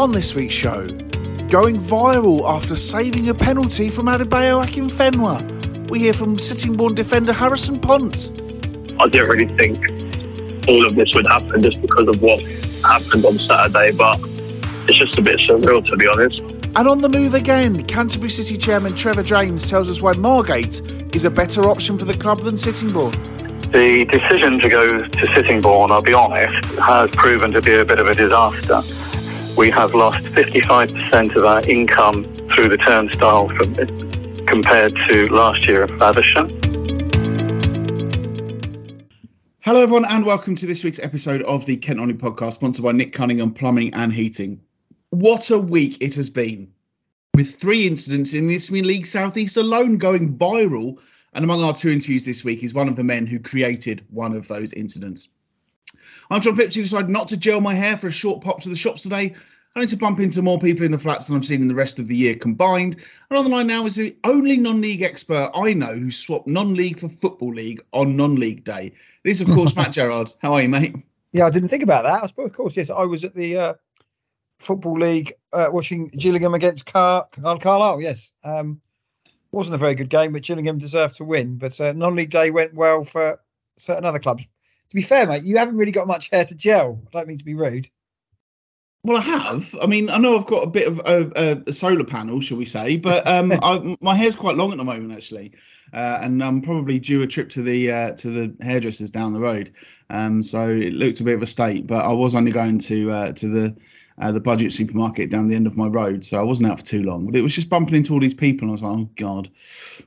On this week's show, going viral after saving a penalty from Adebayo Akinfenwa. We hear from Sittingbourne defender Harrison Pont. I didn't really think all of this would happen just because of what happened on Saturday, but it's just a bit surreal to be honest. And on the move again, Canterbury City chairman Trevor James tells us why Margate is a better option for the club than Sittingbourne. The decision to go to Sittingbourne, I'll be honest, has proven to be a bit of a disaster. We have lost 55% of our income through the turnstile from, compared to last year at Faversham. Hello, everyone, and welcome to this week's episode of the Kent Non-League podcast, sponsored by Nick Cunningham Plumbing and Heating. What a week it has been, with three incidents in the Isthmian League Southeast alone going viral. And among our two interviews this week is one of the men who created one of those incidents. I'm John Phipps, who decided not to gel my hair for a short pop to the shops today, only to bump into more people in the flats than I've seen in the rest of the year combined. And on the line now is the only non league expert I know who swapped non league for football league on non league day. It is, of course, Matt Gerard. How are you, mate? Yeah, I didn't think about that. I suppose, of course, yes, I was at the uh, football league uh, watching Gillingham against Car- Carlisle. Yes, um, wasn't a very good game, but Gillingham deserved to win. But uh, non-league day went well for certain other clubs. To be fair, mate, you haven't really got much hair to gel. I don't mean to be rude. Well, I have. I mean, I know I've got a bit of a, a solar panel, shall we say, but um, I, my hair's quite long at the moment, actually, uh, and I'm probably due a trip to the uh, to the hairdressers down the road. Um, so it looked a bit of a state, but I was only going to uh, to the uh, the budget supermarket down the end of my road, so I wasn't out for too long. But it was just bumping into all these people, and I was like, oh god,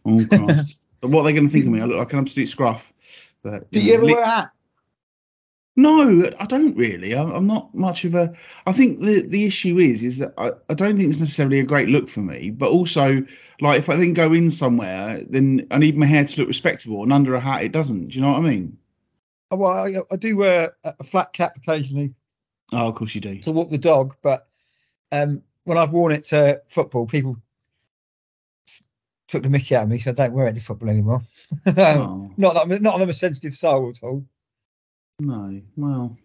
oh Christ, so what are they going to think of me? I look like an absolute scruff. But Do you ever wear a hat? No, I don't really. I, I'm not much of a. I think the the issue is is that I, I don't think it's necessarily a great look for me. But also, like if I then go in somewhere, then I need my hair to look respectable, and under a hat it doesn't. Do you know what I mean? Oh, well, I, I do wear a a flat cap occasionally Oh, of course you do. to walk the dog, but um, when I've worn it to football, people took the mickey out of me, so I don't wear it to football anymore. Oh, Not that I'm not that I'm a sensitive soul at all. No. Well,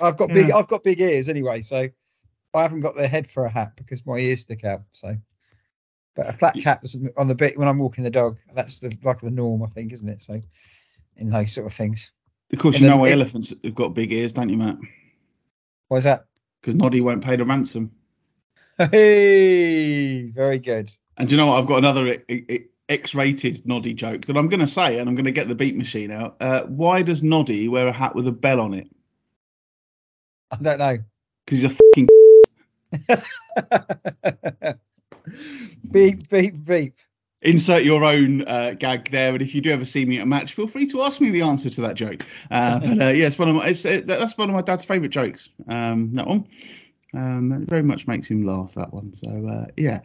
I've got big Yeah. I've got big ears anyway, so I haven't got the head for a hat because my ears stick out. So, but a flat cap is on the bit when I'm walking the dog. That's the like the norm, I think, isn't it? So, in those sort of things. of course And you know why it- elephants have got big ears, don't you, Matt? Why is that? Because Noddy won't pay the ransom. Hey, very good. And do you know what? I've got another i- i- X-rated Noddy joke that I'm going to say, and I'm going to get the beat machine out. Uh, why does Noddy wear a hat with a bell on it? I don't know. Because he's a fucking. beep, beep, beep. Insert your own uh, gag there, and if you do ever see me at a match, feel free to ask me the answer to that joke. Uh, but uh, yeah, it's one of my it's, uh, that's one of my dad's favourite jokes. Um, that one. Um, it very much makes him laugh. That one. So uh, yeah.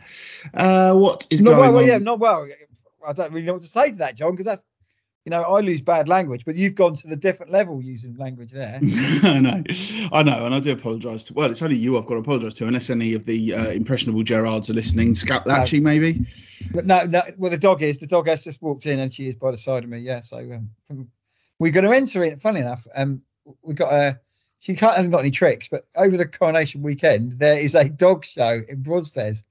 Uh, what is Not going well, well, on? yeah, not well. I don't really know what to say to that, John, because that's, you know, I lose bad language, but you've gone to the different level using language there. I know, I know, and I do apologise to. Well, it's only you I've got to apologise to, unless any of the uh, impressionable Gerards are listening. Scaplachi, maybe. But no, no, well, the dog is. The dog has just walked in and she is by the side of me. Yeah, so um, we're going to enter it. Funny enough, um, we got a. She can't, hasn't got any tricks, but over the coronation weekend there is a dog show in Broadstairs.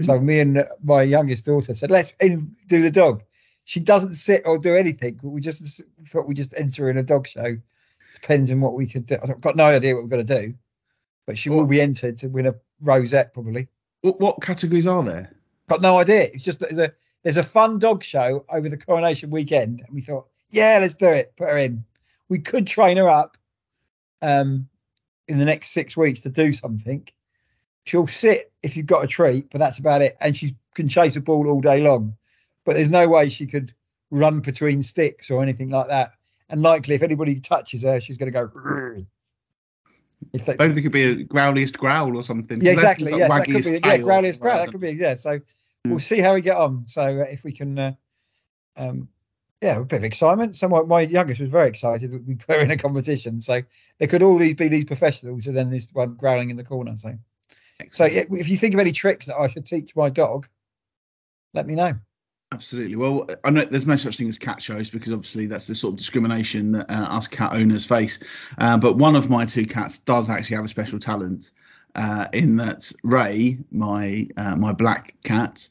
So me and my youngest daughter said, "Let's in, do the dog." She doesn't sit or do anything. We just thought we just enter in a dog show. Depends on what we could do. I've got no idea what we're going to do, but she will be entered to win a rosette probably. What, what categories are there? Got no idea. It's just there's a there's a fun dog show over the coronation weekend, and we thought, yeah, let's do it. Put her in. We could train her up um, in the next six weeks to do something. She'll sit if you've got a treat, but that's about it. And she can chase a ball all day long, but there's no way she could run between sticks or anything like that. And likely, if anybody touches her, she's going to go. "Rrr." If they, Maybe there could be a growliest growl or something. yeah, exactly. like Yeah, that could be. Yeah, growliest growl. That could be. Yeah. So we'll see how we get on. So uh, if we can, uh, um, yeah, a bit of excitement. So my, my youngest was very excited that we her in a competition. So there could all these be these professionals, and then this one growling in the corner. So, so yeah, if you think of any tricks that I should teach my dog, let me know. Absolutely. Well, I know there's no such thing as cat shows because obviously that's the sort of discrimination that uh, us cat owners face. Uh, but one of my two cats does actually have a special talent. uh, in that Ray, my uh, my black cat,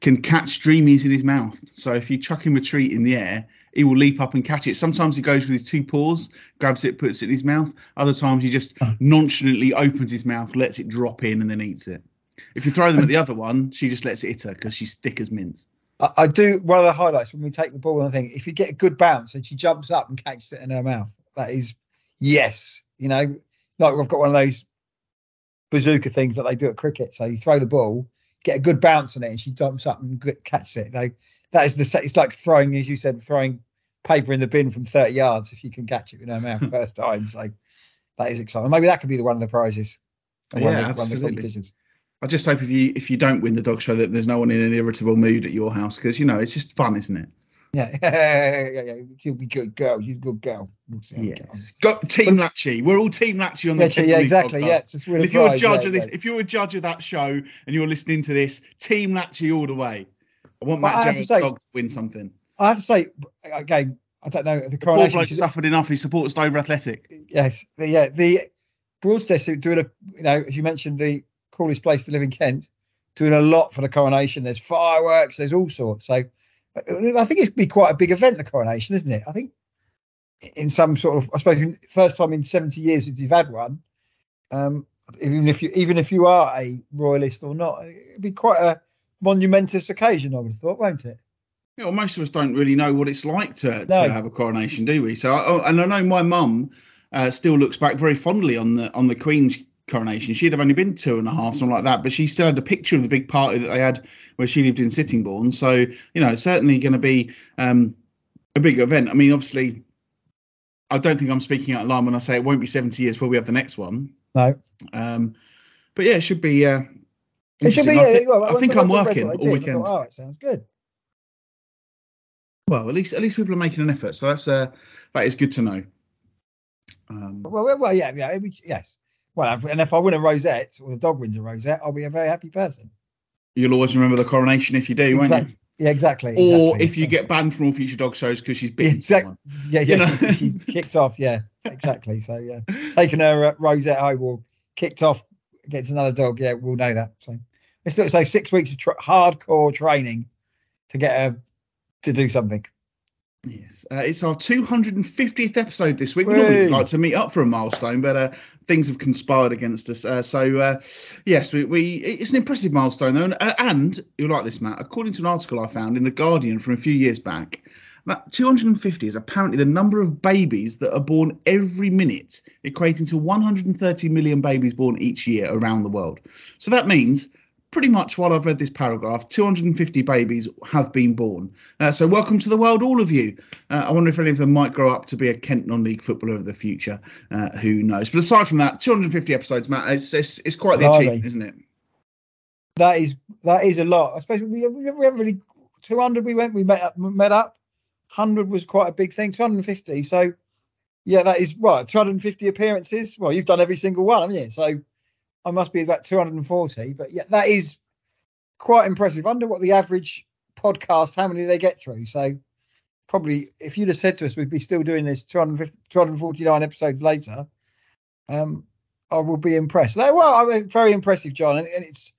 can catch dreamies in his mouth. So if you chuck him a treat in the air, he will leap up and catch it. Sometimes he goes with his two paws, grabs it, puts it in his mouth. Other times he just oh. nonchalantly opens his mouth, lets it drop in, and then eats it. If you throw them at the other one, she just lets it hit her because she's thick as mince. I, I do one of the highlights when we take the ball and I think if you get a good bounce and she jumps up and catches it in her mouth, that is yes. You know, like I've got one of those bazooka things that they do at cricket. So you throw the ball, get a good bounce on it, and she jumps up and catches it. They, that is the it's like throwing, as you said, throwing paper in the bin from 30 yards if you can catch it in her mouth first time. So that is exciting. Maybe that could be the one of the prizes. Yeah, the, one the absolutely. I just hope if you if you don't win the dog show that there's no one in an irritable mood at your house because you know it's just fun, isn't it? Yeah, yeah, yeah, yeah. She'll be good girl. She's a good girl. We'll see how it goes. Got Team Latchy. We're all Team Latchy on the Yeah, yeah, exactly. podcast. Yeah, just a if you're a judge yeah, of this, yeah. if you're a judge of that show and you're listening to this, Team Latchy all the way. I want Matt have to Gerard's say- dog to win something. I have to say again. I don't know the Poor coronation. bloke which suffered enough. He supports Dover Athletic. yes, the, yeah, the Broadstairs doing a, you know, as you mentioned, the coolest place to live in Kent, doing a lot for the coronation. There's fireworks, there's all sorts. So I think it's be quite a big event, the coronation, isn't it? I think in some sort of, I suppose, first time in 70 years since you've had one. Um, even if you, even if you are a royalist or not, it'd be quite a monumentous occasion. I would have thought, won't it? You know, most of us don't really know what it's like to, No. to have a coronation, do we? So, I, and I know my mum uh, still looks back very fondly on the on the Queen's coronation. She'd have only been two and a half, something like that, but she still had a picture of the big party that they had where she lived in Sittingbourne. So, you know, it's certainly going to be um, a big event. I mean, obviously, I don't think I'm speaking out of line when I say it won't be 70 years before we have the next one. No. Um, but yeah, it should be. Uh, It should be. I, yeah, well, I think I'm working all weekend. thought, oh, it sounds good. Well, at least at least people are making an effort, so that's uh, that is good to know. Um, Well, well, well yeah, yeah, it yes. Well, and if I win a rosette or the dog wins a rosette, I'll be a very happy person. you'll always remember the coronation if you do, won't Exactly. Yeah, exactly. Or exactly. if you get banned from all future dog shows because she's bitten Exactly. someone. yeah, yeah, you know. she's kicked off. Yeah, exactly. So yeah, taking her uh, rosette home or kicked off against another dog. Yeah, we'll know that. So it's still so six weeks of tra- hardcore training to get her to do something. Yes, uh, it's our 250th episode this week. We'd like to meet up for a milestone, but uh, things have conspired against us. Uh, so uh, yes, we, we it's an impressive milestone though, and, uh, and you'll like this, Matt. According to an article I found in the Guardian from a few years back, that 250 is apparently the number of babies that are born every minute, equating to 130 million babies born each year around the world. So that means. Pretty much while I've read this paragraph, 250 babies have been born. Uh, so, welcome to the world, all of you. Uh, I wonder if any of them might grow up to be a Kent non-league footballer of the future. Uh, who knows? But aside from that, 250 episodes, Matt, it's it's, it's quite the achievement, isn't it? That is that is a lot. Suppose we, we haven't really 200. We went, we met up, met up. 100 was quite a big thing. 250. So yeah, that is what 250 appearances. Well, you've done every single one, haven't you? So I must be about 240. But yeah, that is quite impressive. I wonder what the average podcast, how many they get through. So probably if you'd have said to us we'd be still doing this 250, 249 episodes later, um, I will be impressed. Well, I mean, very impressive, John, and, and it's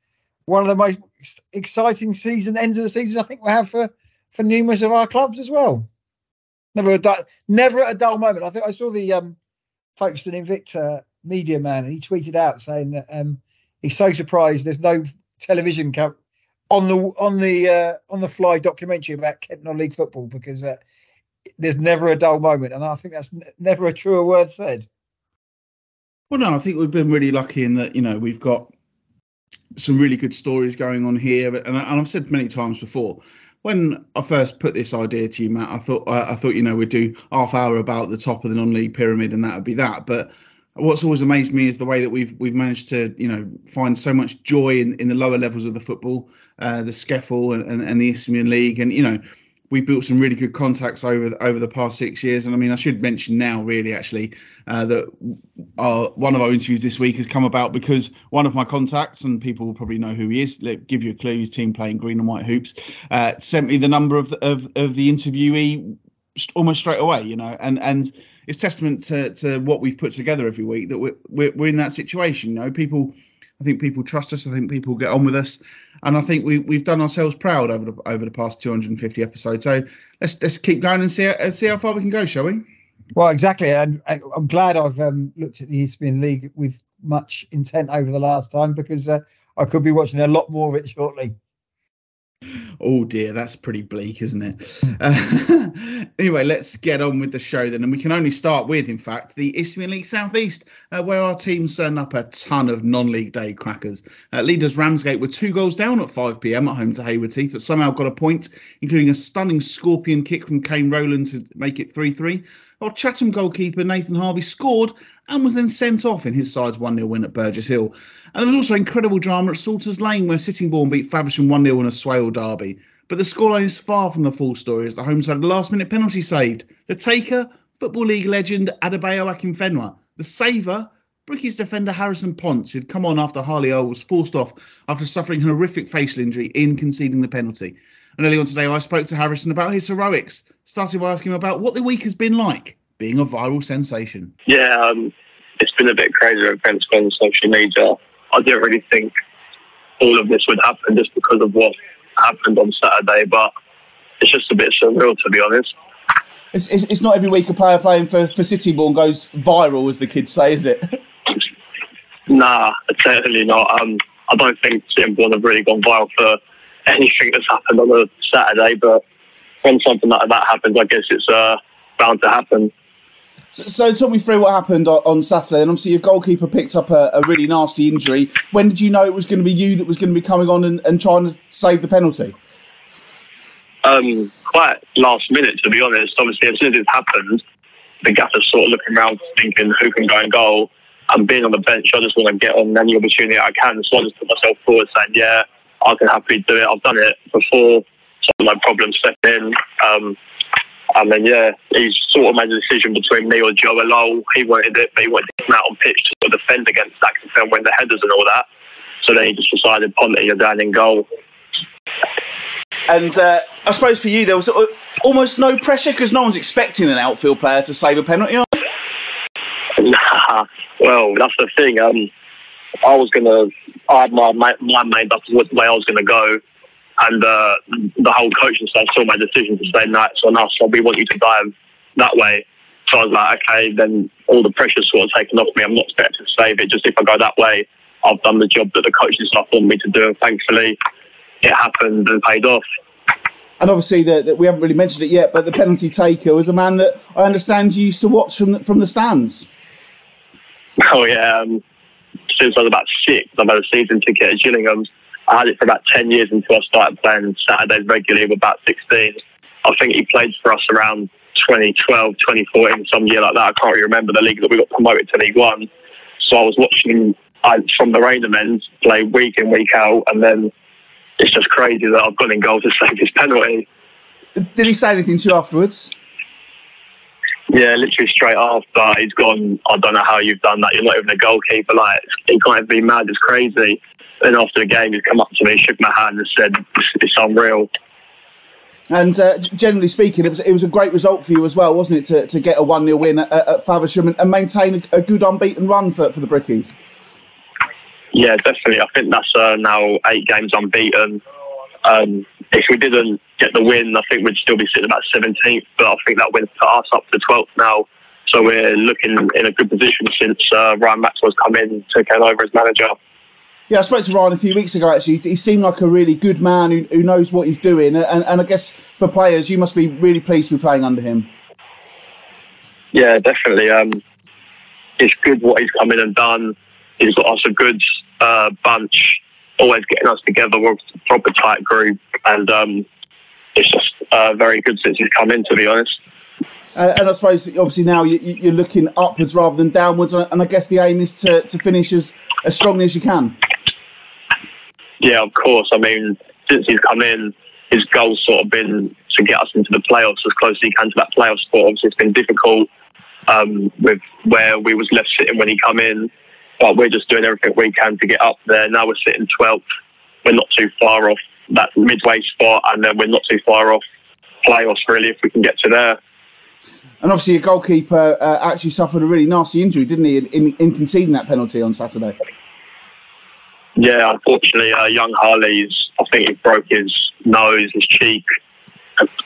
one of the most ex- exciting season ends of the season I think we have for for numerous of our clubs as well. Never a dull, never a dull moment. I think I saw the um, Folkestone Invicta media man, and he tweeted out saying that um, he's so surprised there's no television co- on the on the uh, on the fly documentary about Kent non-league football because uh, there's never a dull moment, and I think that's n- never a truer word said. Well, no, I think we've been really lucky in that you know we've got some really good stories going on here, and, I- and I've said many times before. When I first put this idea to you, Matt, I thought I, I thought you know we'd do half hour about the top of the non-league pyramid, and that would be that. But what's always amazed me is the way that we've we've managed to you know find so much joy in, in the lower levels of the football, uh, the SCEFL and, and, and the Isthmian League, and you know we've built some really good contacts over the, over the past six years. And I mean, I should mention now, really, actually, uh, that our, one of our interviews this week has come about because one of my contacts, and people will probably know who he is, let give you a clue, his team playing green and white hoops, uh, sent me the number of the, of, of the interviewee almost straight away, you know, and and it's testament to, to what we've put together every week that we're, we're, we're in that situation. You know, people I think people trust us. I think people get on with us, and I think we we've done ourselves proud over the over the past 250 episodes. So let's let's keep going and see see how far we can go, shall we? Well, exactly, and I'm glad I've um, looked at the Isthmian League with much intent over the last time because uh, I could be watching a lot more of it shortly. Oh dear, that's pretty bleak, isn't it? Uh, anyway, let's get on with the show then. And we can only start with, in fact, the Isthmian League Southeast, uh, where our team turned up a ton of non league day crackers. Uh, leaders Ramsgate were two goals down at 5 pm at home to Haywards Heath, but somehow got a point, including a stunning scorpion kick from Kane Rowland to make it 3 3. While Chatham goalkeeper Nathan Harvey scored and was then sent off in his side's 1 0 win at Burgess Hill. And there was also incredible drama at Salters Lane, where Sittingbourne beat Faversham 1 0 in a Swale derby. But the scoreline is far from the full story as the home side had a last minute penalty saved. The taker, Football League legend Adebayo Akinfenwa. The saver, Bricky's defender Harrison Pont, who'd come on after Harley Earl was forced off after suffering horrific facial injury in conceding the penalty. And earlier on today, I spoke to Harrison about his heroics, started by asking him about what the week has been like being a viral sensation. Yeah, um, it's been a bit crazy events on social media. I didn't really think all of this would happen just because of what happened on Saturday, but it's just a bit surreal to be honest. It's, it's, it's not every week a player playing for, for Sittingbourne goes viral, as the kids say, is it? nah, certainly not. Um, I don't think Sittingbourne have really gone viral for anything that's happened on a Saturday, but when something like that happens, I guess it's uh, bound to happen. So, so talk me through what happened on, on Saturday. And obviously, your goalkeeper picked up a, a, really nasty injury. When did you know it was going to be you that was going to be coming on and, and trying to save the penalty? Um, quite last minute, to be honest. Obviously, as soon as it happened, the gaffer's sort of looking around, thinking who can go and goal. And being on the bench, I just want to get on any opportunity I can. So I just put myself forward, saying, "Yeah, I can happily do it. I've done it before, so no problem stepping in." Um, and then, yeah, he sort of made a decision between me or Joe Lowell. He wanted it, but he wanted to come out on pitch to sort of defend against Saxon win the headers and all that. So then he just decided, Ponte, you're down in goal. And uh, I suppose for you, there was almost no pressure because no one's expecting an outfield player to save a penalty. Nah, well, that's the thing. Um, I was gonna, I had my my mind up what way I was gonna go, and uh, the whole coaching staff saw my decision to stay nights on us. So we want you to dive that way. So I was like, okay, then all the pressure sort of taken off me. I'm not expected to save it. Just if I go that way, I've done the job that the coaching staff want me to do. And thankfully, it happened and paid off. And obviously, the, the, we haven't really mentioned it yet, but the penalty taker was a man that I understand you used to watch from the, from the stands. Oh yeah, um, since I was about six, I've had a season ticket at Gillingham I had it for about 10 years until I started playing Saturdays regularly with about 16. I think he played for us around 2012, 2014, some year like that. I can't really remember the league that we got promoted to League One. So I was watching I, from the Rainham end play week in, week out, and then it's just crazy that I've gone in goal to save his penalty. Did he say anything to you afterwards? Yeah, literally straight after he's gone. I don't know how you've done that. You're not even a goalkeeper. Like he can't be mad. It's crazy. And after the game, he's come up to me, shook my hand, and said, "It's unreal." And uh, generally speaking, it was it was a great result for you as well, wasn't it, to, to get a one 0 win at, at Faversham and, and maintain a, a, good unbeaten run for, for the Brickies. Yeah, definitely. I think that's uh, now eight games unbeaten. Um, if we didn't get the win, I think we'd still be sitting about 17th. But I think that wins put us up to 12th now. So we're looking in a good position since uh, Ryan Maxwell's come in, taken over as manager. Yeah, I spoke to Ryan a few weeks ago. Actually, he seemed like a really good man who, who knows what he's doing, and, and I guess for players, you must be really pleased to be playing under him. Yeah, definitely. Um, it's good what he's come in and done. He's got us a good uh, bunch, always getting us together. We're a proper tight group, and um, it's just uh, very good since he's come in. To be honest. Uh, and I suppose obviously now you, are looking upwards rather than downwards, and I guess the aim is to, to finish as, as strongly as you can. Yeah, of course. I mean, since he's come in, his goal's sort of been to get us into the playoffs as close as he can to that playoff spot. Obviously, it's been difficult um, with where we was left sitting when he come in, but we're just doing everything we can to get up there. Now we're sitting 12th. We're not too far off that midway spot, and then we're not too far off playoffs really if we can get to there. And obviously, your goalkeeper uh, actually suffered a really nasty injury, didn't he, in, in, in conceding that penalty on Saturday? Yeah, unfortunately, uh, young Harley's, I think he broke his nose, his cheek,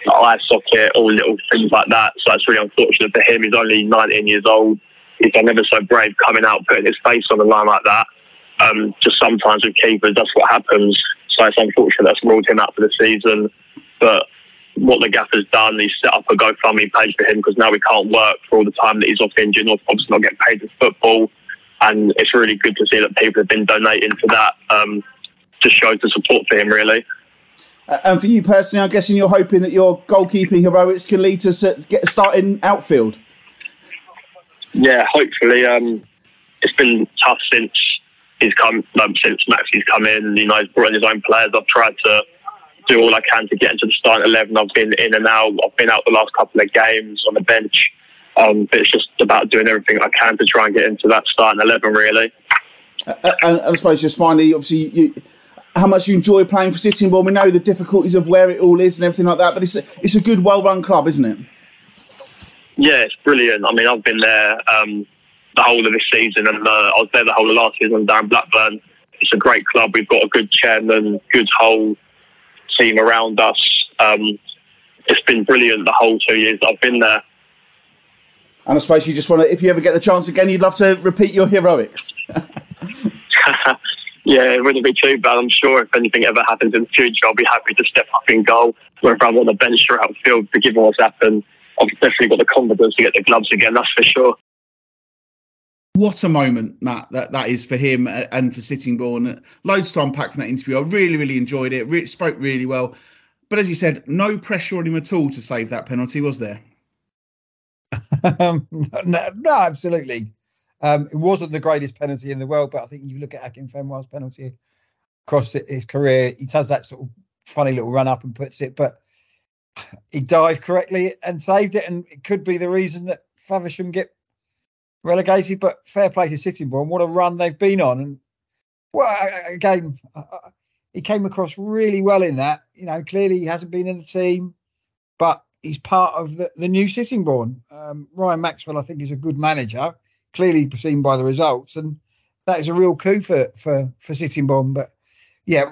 eye socket, all little things like that. So it's really unfortunate for him. He's only 19 years old. He's never so brave coming out, putting his face on the line like that. Um, just sometimes with keepers, that's what happens. So it's unfortunate that's ruled him out for the season. But what the gaffer's done, he's set up a GoFundMe page for him because now he can't work for all the time that he's off injured, or obviously not getting paid for football. And it's really good to see that people have been donating to that. Um, just shows the support for him, really. Uh, and for you personally, I'm guessing you're hoping that your goalkeeping heroics can lead to a outfield. Yeah, hopefully. Um, it's been tough since he's come, um, since Maxie's come in. You know, he's brought in his own players. I've tried to do all I can to get into the starting eleven. I've been in and out. I've been out the last couple of games on the bench. Um, but it's just about doing everything I can to try and get into that starting eleven, really. And I suppose just finally, obviously, you, how much you enjoy playing for Sittingbourne. We know the difficulties of where it all is and everything like that, but it's a, it's a good, well-run club, isn't it? Yeah, it's brilliant. I mean, I've been there um, the whole of this season, and uh, I was there the whole of last season down Blackburn. It's a great club. We've got a good chairman, good whole team around us. Um, it's been brilliant the whole two years that I've been there. And I suppose you just want to, if you ever get the chance again, you'd love to repeat your heroics. yeah, it wouldn't be too bad. I'm sure if anything ever happens in the future, I'll be happy to step up in goal, whether I'm on the bench or outfield, given what's happened. I've definitely got the confidence to get the gloves again, that's for sure. What a moment, Matt, that, that is for him and for Sittingbourne. Loads to unpack from that interview. I really, really enjoyed it. Re- spoke really well. But as he said, no pressure on him at all to save that penalty, was there? um, no, no, absolutely. Um, it wasn't the greatest penalty in the world, but I think you look at Akinfenwa's penalty across his career, he does that sort of funny little run up and puts it, but he dived correctly and saved it, and it could be the reason that Faversham get relegated. But fair play to Sittingbourne, what a run they've been on, and well, again, he came across really well in that. You know, clearly he hasn't been in the team, but he's part of the, the new Sittingbourne. Um, Ryan Maxwell, I think, is a good manager, clearly seen by the results, and that is a real coup for for for Sittingbourne. But yeah,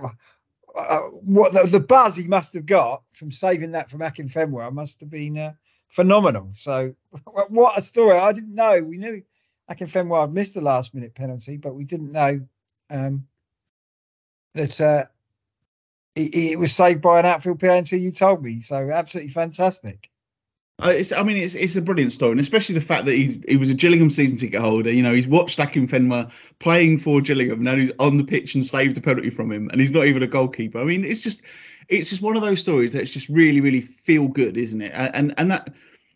uh, what the, the, buzz he must have got from saving that from Akinfenwa must have been uh, phenomenal. So what a story! I didn't know. We knew Akinfenwa had missed the last minute penalty, but we didn't know um, that uh, it, was saved by an outfield PA until you told me. So absolutely fantastic. Uh, I mean, it's it's a brilliant story, and especially the fact that he's he was a Gillingham season ticket holder. You know, he's watched Akinfenwa playing for Gillingham, now he's on the pitch and saved a penalty from him, and he's not even a goalkeeper. I mean, it's just it's just one of those stories that's just really really feel good, isn't it? And and that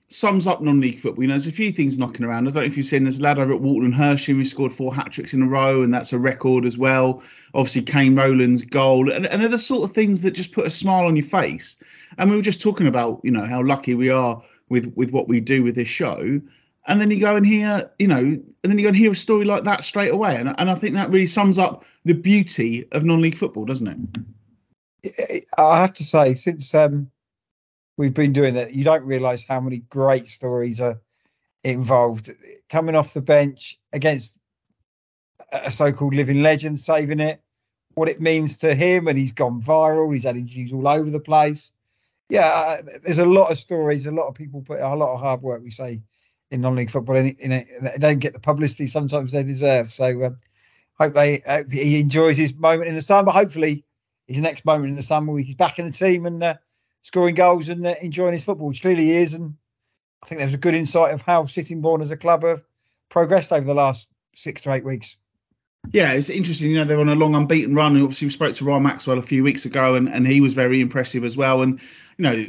sums up non-league football. You know, there's a few things knocking around. I don't know if you've seen there's a lad over at Walton and Hersham who scored four hat tricks in a row, and that's a record as well. Obviously, Kane Rowland's goal, and, and they're the sort of things that just put a smile on your face. And we were just talking about, you know, how lucky we are with with what we do with this show. And then you go and hear, you know, and then you go and hear a story like that straight away. And, and I think that really sums up the beauty of non-league football, doesn't it? I have to say, since um, we've been doing that, you don't realise how many great stories are involved. Coming off the bench against a so-called living legend, saving it, what it means to him, and he's gone viral. He's had interviews all over the place. Yeah, uh, there's a lot of stories. A lot of people put a lot of hard work. We say in non-league football, and they don't get the publicity sometimes they deserve. So um, hope they he enjoys his moment in the sun. But hopefully, his next moment in the will he's back in the team and uh, scoring goals and uh, enjoying his football, which clearly he is. And I think there's a good insight of how Sittingbourne as a club have progressed over the last six to eight weeks. Yeah, it's interesting. You know, they're on a long unbeaten run. Obviously, we spoke to Ryan Maxwell a few weeks ago, and, and he was very impressive as well. And you know,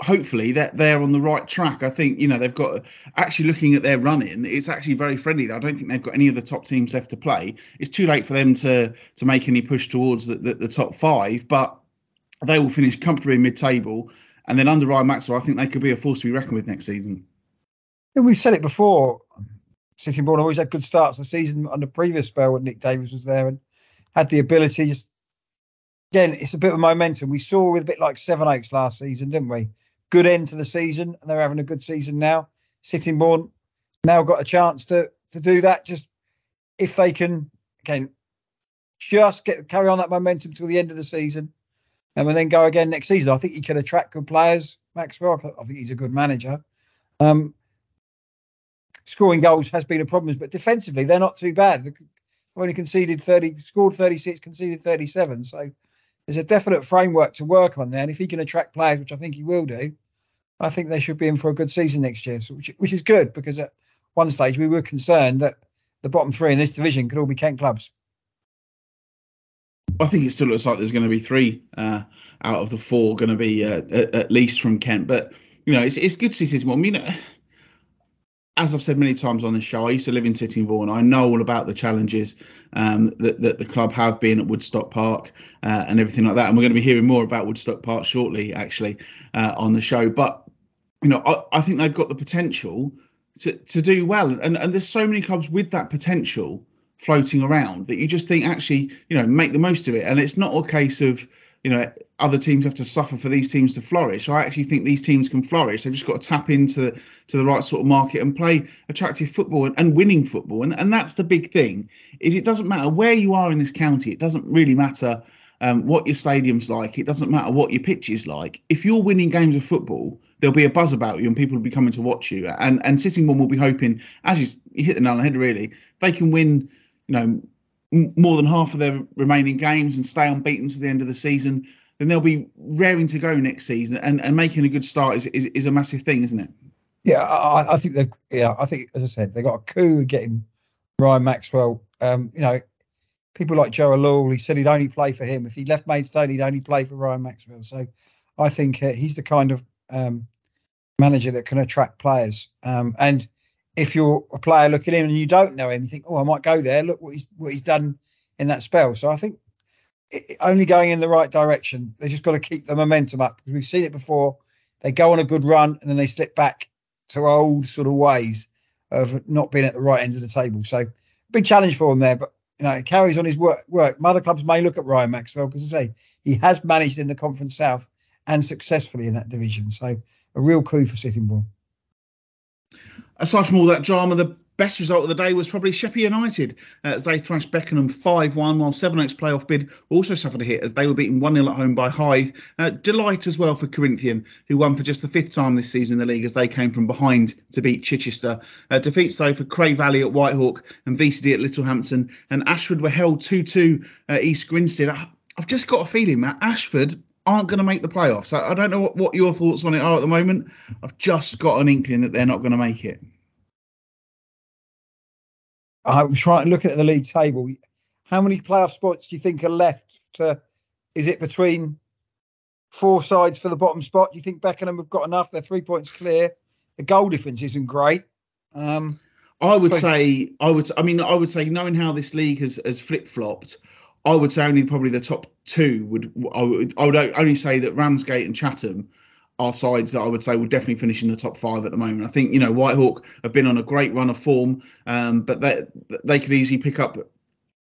hopefully that they're on the right track. I think you know they've got actually looking at their running, it's actually very friendly. I don't think they've got any of the top teams left to play. It's too late for them to to make any push towards the, the, the top five, but they will finish comfortably in mid-table, and then under Ryan Maxwell, I think they could be a force to be reckoned with next season. And we've said it before. Sittingbourne always had good starts the season on the previous spell when Nick Davis was there and had the ability. Just again, it's a bit of momentum. We saw with a bit like Sevenoaks last season, didn't we? Good end to the season, and they're having a good season now. Sittingbourne now got a chance to to do that. Just if they can again just get carry on that momentum till the end of the season, and then go again next season. I think he can attract good players. Maxwell, I think he's a good manager. Um, scoring goals has been a problem, but defensively they're not too bad. They've only conceded 30, scored 36, conceded 37. So there's a definite framework to work on there. And if he can attract players, which I think he will do, I think they should be in for a good season next year, so, which, which is good because at one stage we were concerned that the bottom three in this division could all be Kent clubs. I think it still looks like there's going to be three uh, out of the four going to be uh, at, at, least from Kent. But you know, it's, it's good to see Sittingbourne. I mean, as I've said many times on this show, I used to live in Sittingbourne. I know all about the challenges um, that, that, the club have been at Woodstock Park uh, and everything like that. And we're going to be hearing more about Woodstock Park shortly, actually, uh, on the show. But you know, I, I think they've got the potential to, to do well. And, and there's so many clubs with that potential floating around that you just think actually, you know, make the most of it. And it's not a case of, you know, other teams have to suffer for these teams to flourish. I actually think these teams can flourish. They've just got to tap into to the right sort of market and play attractive football and, and winning football. And, and that's the big thing is it doesn't matter where you are in this county. It doesn't really matter um, what your stadium's like. It doesn't matter what your pitch is like. If you're winning games of football, there'll be a buzz about you and people will be coming to watch you. And and Sittingbourne will be hoping, as you, hit the nail on the head, really, they can win, you know, more than half of their remaining games and stay unbeaten to the end of the season. Then they'll be raring to go next season, and, and making a good start is, is, is a massive thing, isn't it? Yeah, I, I think they yeah, I think as I said, they got a coup getting Ryan Maxwell. Um, you know, people like Joe Law, he said he'd only play for him. If he left Maidstone, he'd only play for Ryan Maxwell. So I think uh, he's the kind of um, manager that can attract players. Um, and if you're a player looking in and you don't know him, you think, oh, I might go there. Look what he's what he's done in that spell. So I think it, only going in the right direction. They just got to keep the momentum up because we've seen it before. They go on a good run and then they slip back to old sort of ways of not being at the right end of the table. So big challenge for them there, but you know, it carries on his work. work. Other clubs may look at Ryan Maxwell because I say he has managed in the Conference South and successfully in that division. So a real coup for Sittingbourne. Aside from all that drama, the best result of the day was probably Sheppey United uh, as they thrashed Beckenham 5 1, while Sevenoaks playoff bid also suffered a hit as they were beaten 1 0 at home by Hythe. Uh, delight as well for Corinthian, who won for just the fifth time this season in the league as they came from behind to beat Chichester. Uh, defeats though for Cray Valley at Whitehawk and VCD at Littlehampton, and Ashford were held 2 2 at East Grinstead. I've just got a feeling, that Ashford aren't going to make the playoffs. I, I don't know what, what your thoughts on it are at the moment. I've just got an inkling that they're not going to make it. I'm trying looking at the league table. How many playoff spots do you think are left? To is it between four sides for the bottom spot? Do you think Beckenham have got enough? They're three points clear. The goal difference isn't great. Um, I would say, I would, I mean, I would say, knowing how this league has, has flip flopped, I would say only probably the top two would. I would, I would only say that Ramsgate and Chatham are sides that I would say will definitely finish in the top five at the moment. I think you know Whitehawk have been on a great run of form, um, but they they could easily pick up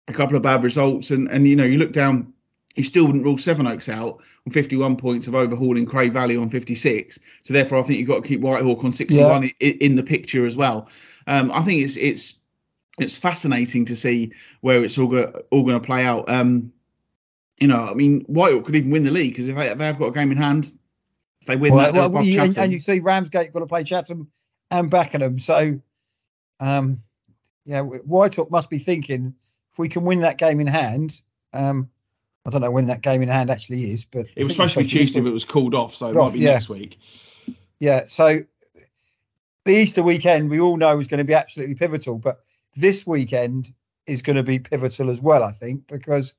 a couple of bad results. And and you know you look down, you still wouldn't rule Sevenoaks out on 51 points of overhauling Cray Valley on 56. So therefore, I think you've got to keep Whitehawk on 61 yeah. in, in, the picture as well. Um, I think it's it's it's fascinating to see where it's all going all going to play out. Um, you know, I mean, Whitehawk could even win the league because if they, if they have got a game in hand, if they win well, that, well, you, and, and, you see Ramsgate got to play Chatham and Beckenham. So, um, yeah, Whitehawk must be thinking if we can win that game in hand. Um, I don't know when that game in hand actually is, but it was supposed to be Tuesday, but it was called off, so it off, might be yeah. next week. Yeah, so the Easter weekend we all know is going to be absolutely pivotal, but this weekend is going to be pivotal as well, I think, because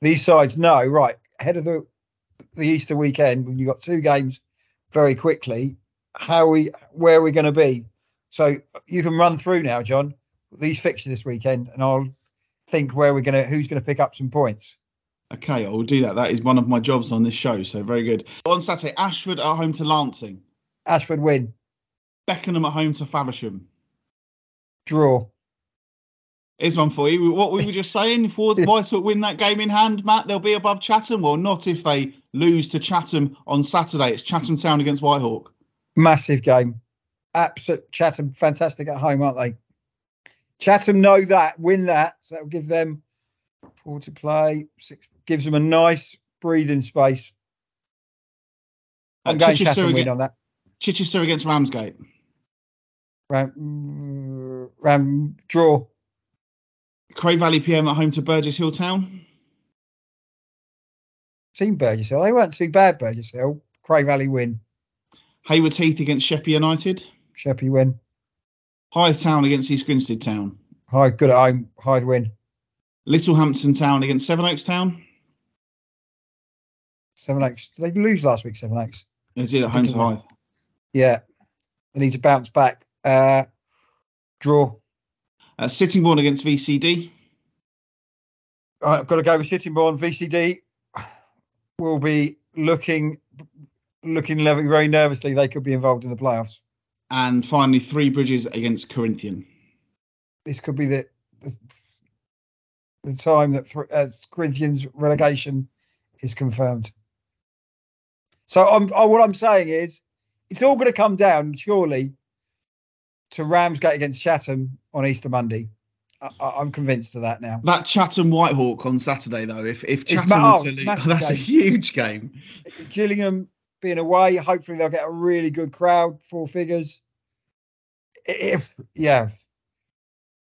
these sides know right ahead of the the Easter weekend when you got two games very quickly, how we where are we going to be? So you can run through now, John, these fixtures this weekend, and I'll think where we're going to who's going to pick up some points. Okay, I will do that. That is one of my jobs on this show, so very good. On Saturday, Ashford at home to Lancing. Ashford win. Beckenham at home to Faversham. Draw. Here's one for you. What we were just saying, if Whitehawk win that game in hand, Matt, they'll be above Chatham. Well, not if they lose to Chatham on Saturday. It's Chatham Town against Whitehawk. Massive game. Absolute Chatham, fantastic at home, aren't they? Chatham know that, win that, so that'll give them Four to play. Six gives them a nice breathing space. I'm Uh, going Chichester, Chatham win on that. Chichester against Ramsgate. Ram, mm, Ram draw. Cray Valley PM at home to Burgess Hill Town. Team Burgess Hill. They weren't too bad, Burgess Hill. Cray Valley win. Hayward Heath against Sheppey United. Sheppey win. Hythe Town against East Grinstead Town. Hythe good at home. Hythe win. Littlehampton Town against Sevenoaks Town. Sevenoaks. Did they lose last week, Sevenoaks? Is it at home to? Hythe? Yeah. They need to bounce back. Uh, draw. Uh, Sittingbourne against VCD. Right, I've got to go with Sittingbourne. VCD will be looking looking very nervously. They could be involved in the playoffs. And finally, Three Bridges against Corinthian. This could be the the, the time that th- uh, Corinthians relegation is confirmed. So I'm, oh, what I'm saying is, it's all going to come down surely to Ramsgate against Chatham on Easter Monday. I, I'm convinced of that now. That Chatham Whitehawk on Saturday, though, if if Chatham ma- oh, to lose, that's a huge game. Gillingham being away, hopefully they'll get a really good crowd, four figures. If yeah,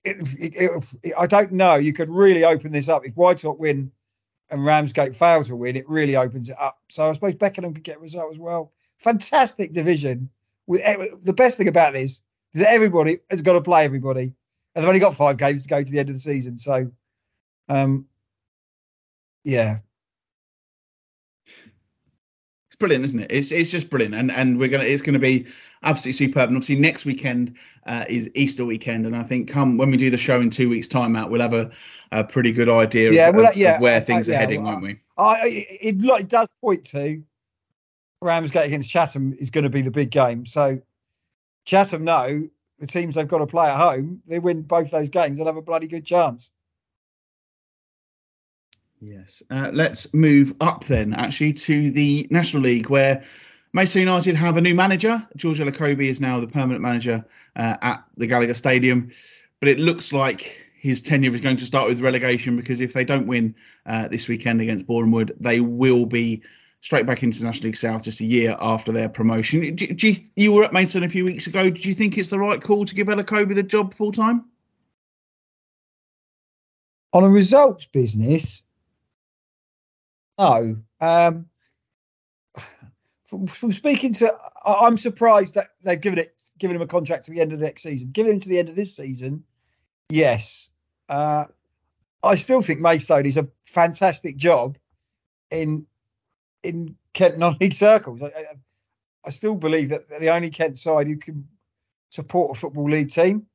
if, if, if- I don't know, you could really open this up if Whitehawk win and Ramsgate fail to win. It really opens it up. So I suppose Beckenham could get a result as well. Fantastic division. With eh, the best thing about this everybody has got to play everybody, and they've only got five games to go to the end of the season. So, um, yeah, It's brilliant, isn't it? It's it's just brilliant, and and we're gonna it's gonna be absolutely superb. And obviously next weekend uh, is Easter weekend, and I think come when we do the show in two weeks' time out, we'll have a, a pretty good idea Yeah, of, well, yeah, of where things are yeah, heading, well, won't we? I, it, it does point to Ramsgate against Chatham is going to be the big game. So Chatham know the teams they've got to play at home. They win both those games, they'll have a bloody good chance. Yes. Uh, let's move up then, actually, to the National League, where Maidstone United have a new manager. George Elokobi is now the permanent manager uh, at the Gallagher Stadium. But it looks like his tenure is going to start with relegation because if they don't win uh, this weekend against Boreham Wood, they will be straight back into National League South just a year after their promotion. Do, do you, you were at Maidstone a few weeks ago. Did you think it's the right call to give Elokobi the job full time? On a results business, no. Um, from, from speaking to, I- I'm surprised that they've given it given him a contract to the end of the next season. Given him to the end of this season, yes. Uh, I still think Maidstone is a fantastic job in in Kent non-league circles. I, I, I still believe that the only Kent side who can support a football league team.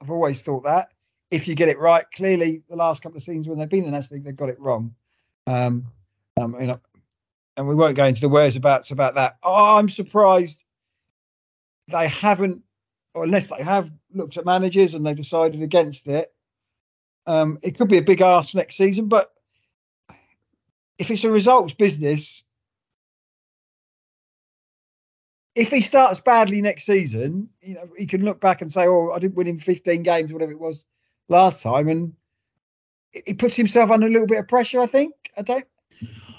I've always thought that. If you get it right, clearly the last couple of seasons when they've been in the National League, they've got it wrong. Um, um, you know, and we won't go into the whereabouts about that. Oh, I'm surprised they haven't, or unless they have looked at managers and they've decided against it. Um, it could be a big ask next season, but if it's a results business, if he starts badly next season, you know, he can look back and say, "Oh, I didn't win in 15 games, whatever it was last time," and he puts himself under a little bit of pressure. I think. I don't.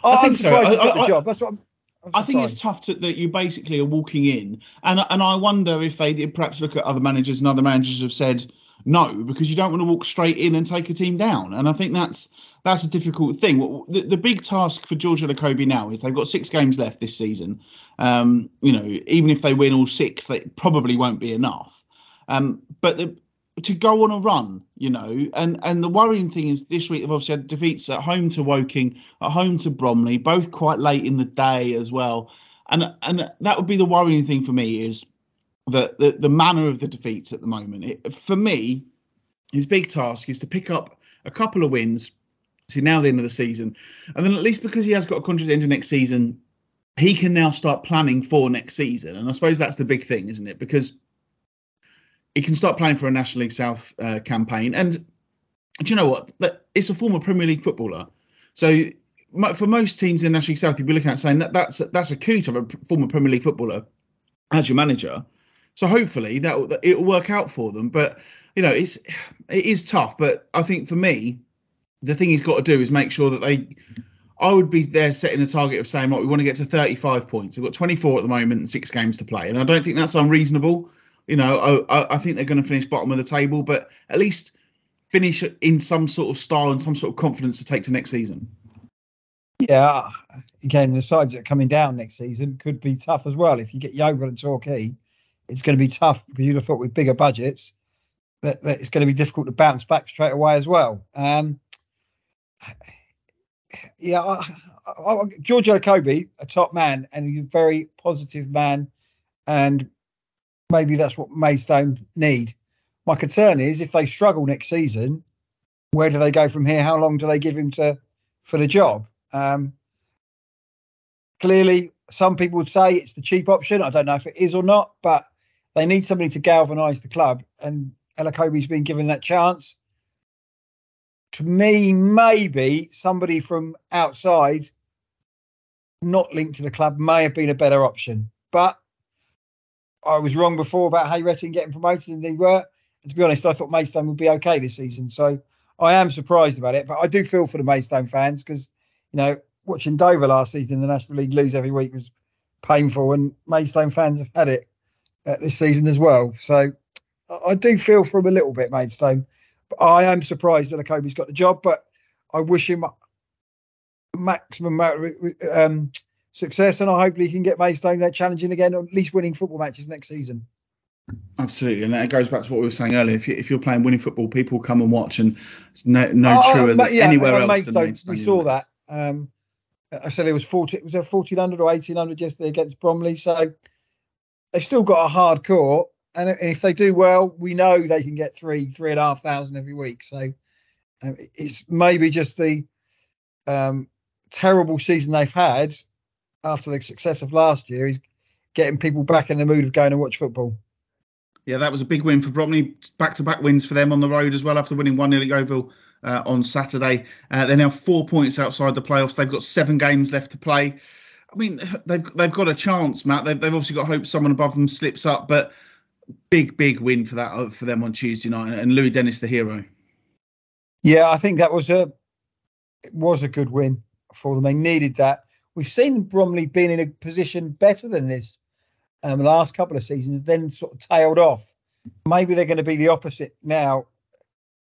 I I'm think so. I- got I- the job. That's what I'm. I'm I think it's tough to, that you basically are walking in, and and I wonder if they did perhaps look at other managers and other managers have said no because you don't want to walk straight in and take a team down, and I think that's that's a difficult thing. The, the big task for George Elokobi now is they've got six games left this season. Um, you know, even if they win all six, that probably won't be enough. Um, but the, to go on a run, you know, and and the worrying thing is this week they've obviously had defeats at home to Woking, at home to Bromley, both quite late in the day as well. And and that would be the worrying thing for me is that the, the manner of the defeats at the moment. It, for me, his big task is to pick up a couple of wins to now the end of the season, and then at least because he has got a contract into next season, he can now start planning for next season. And I suppose that's the big thing, isn't it? Because he can start planning for a National League South uh, campaign. And do you know what? It's a former Premier League footballer. So for most teams in National League South, you'd be looking at saying that that's that's a coup to have a former Premier League footballer as your manager. So hopefully that it'll work out for them. But you know, it's it is tough. But I think for me, the thing he's got to do is make sure that they. I would be there setting a target of saying, right, we want to get to 35 points. We've got 24 at the moment and six games to play. And I don't think that's unreasonable. You know, I, I think they're going to finish bottom of the table, but at least finish in some sort of style and some sort of confidence to take to next season. Yeah, again, the sides that are coming down next season could be tough as well. If you get Yeovil and Torquay, it's going to be tough because you'd have thought with bigger budgets that, that it's going to be difficult to bounce back straight away as well. Um, yeah, I, I, a top man and a very positive man, and maybe that's what Maidstone need. My concern is if they struggle next season, where do they go from here? How long do they give him to for the job? Um, clearly, some people would say it's the cheap option. I don't know if it is or not, but they need somebody to galvanise the club, and Elokobi's been given that chance. To me, maybe somebody from outside, not linked to the club, may have been a better option. But I was wrong before about Hayretting getting promoted, and they were. And to be honest, I thought Maidstone would be okay this season. So I am surprised about it, but I do feel for the Maidstone fans because you know watching Dover last season in the National League lose every week was painful, and Maidstone fans have had it uh, this season as well. So I do feel for him a little bit, Maidstone. But I am surprised that Elokobi's got the job, but I wish him maximum um, success, and I hope he can get Maidstone there challenging again, or at least winning football matches next season. Absolutely, and that goes back to what we were saying earlier. If, you, are playing winning football, people come and watch, and it's no, no oh, truer than yeah, anywhere else Maidstone, Maidstone. We saw that. Um, I said there was 40, was there 1400 or 1800 yesterday against Bromley, so they've still got a hard core, and if they do well, we know they can get three, three and a half thousand every week. So um, it's maybe just the um, terrible season they've had after the success of last year is getting people back in the mood of going to watch football. Yeah, that was a big win for Bromley. Back to back wins for them on the road as well after winning 1 0 at Yeovil uh, on Saturday. Uh, they're now four points outside the playoffs. They've got seven games left to play. I mean, they've they've got a chance, Matt. They've, they've obviously got hope someone above them slips up, but big big win for that uh, for them on Tuesday night, and Louis Dennis the hero. Yeah, I think that was a it was a good win for them. They needed that. We've seen Bromley being in a position better than this um, the last couple of seasons, then sort of tailed off. Maybe they're going to be the opposite now.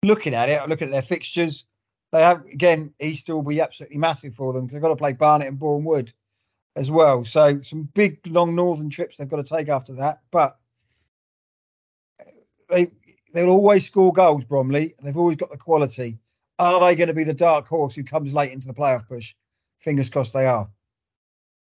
Looking at it, looking at their fixtures, they have again Easter will be absolutely massive for them because they've got to play Barnet and Boreham Wood as well. So some big long northern trips they've got to take after that. But they they'll always score goals, Bromley. They've always got the quality. Are they going to be the dark horse who comes late into the playoff push? Fingers crossed they are.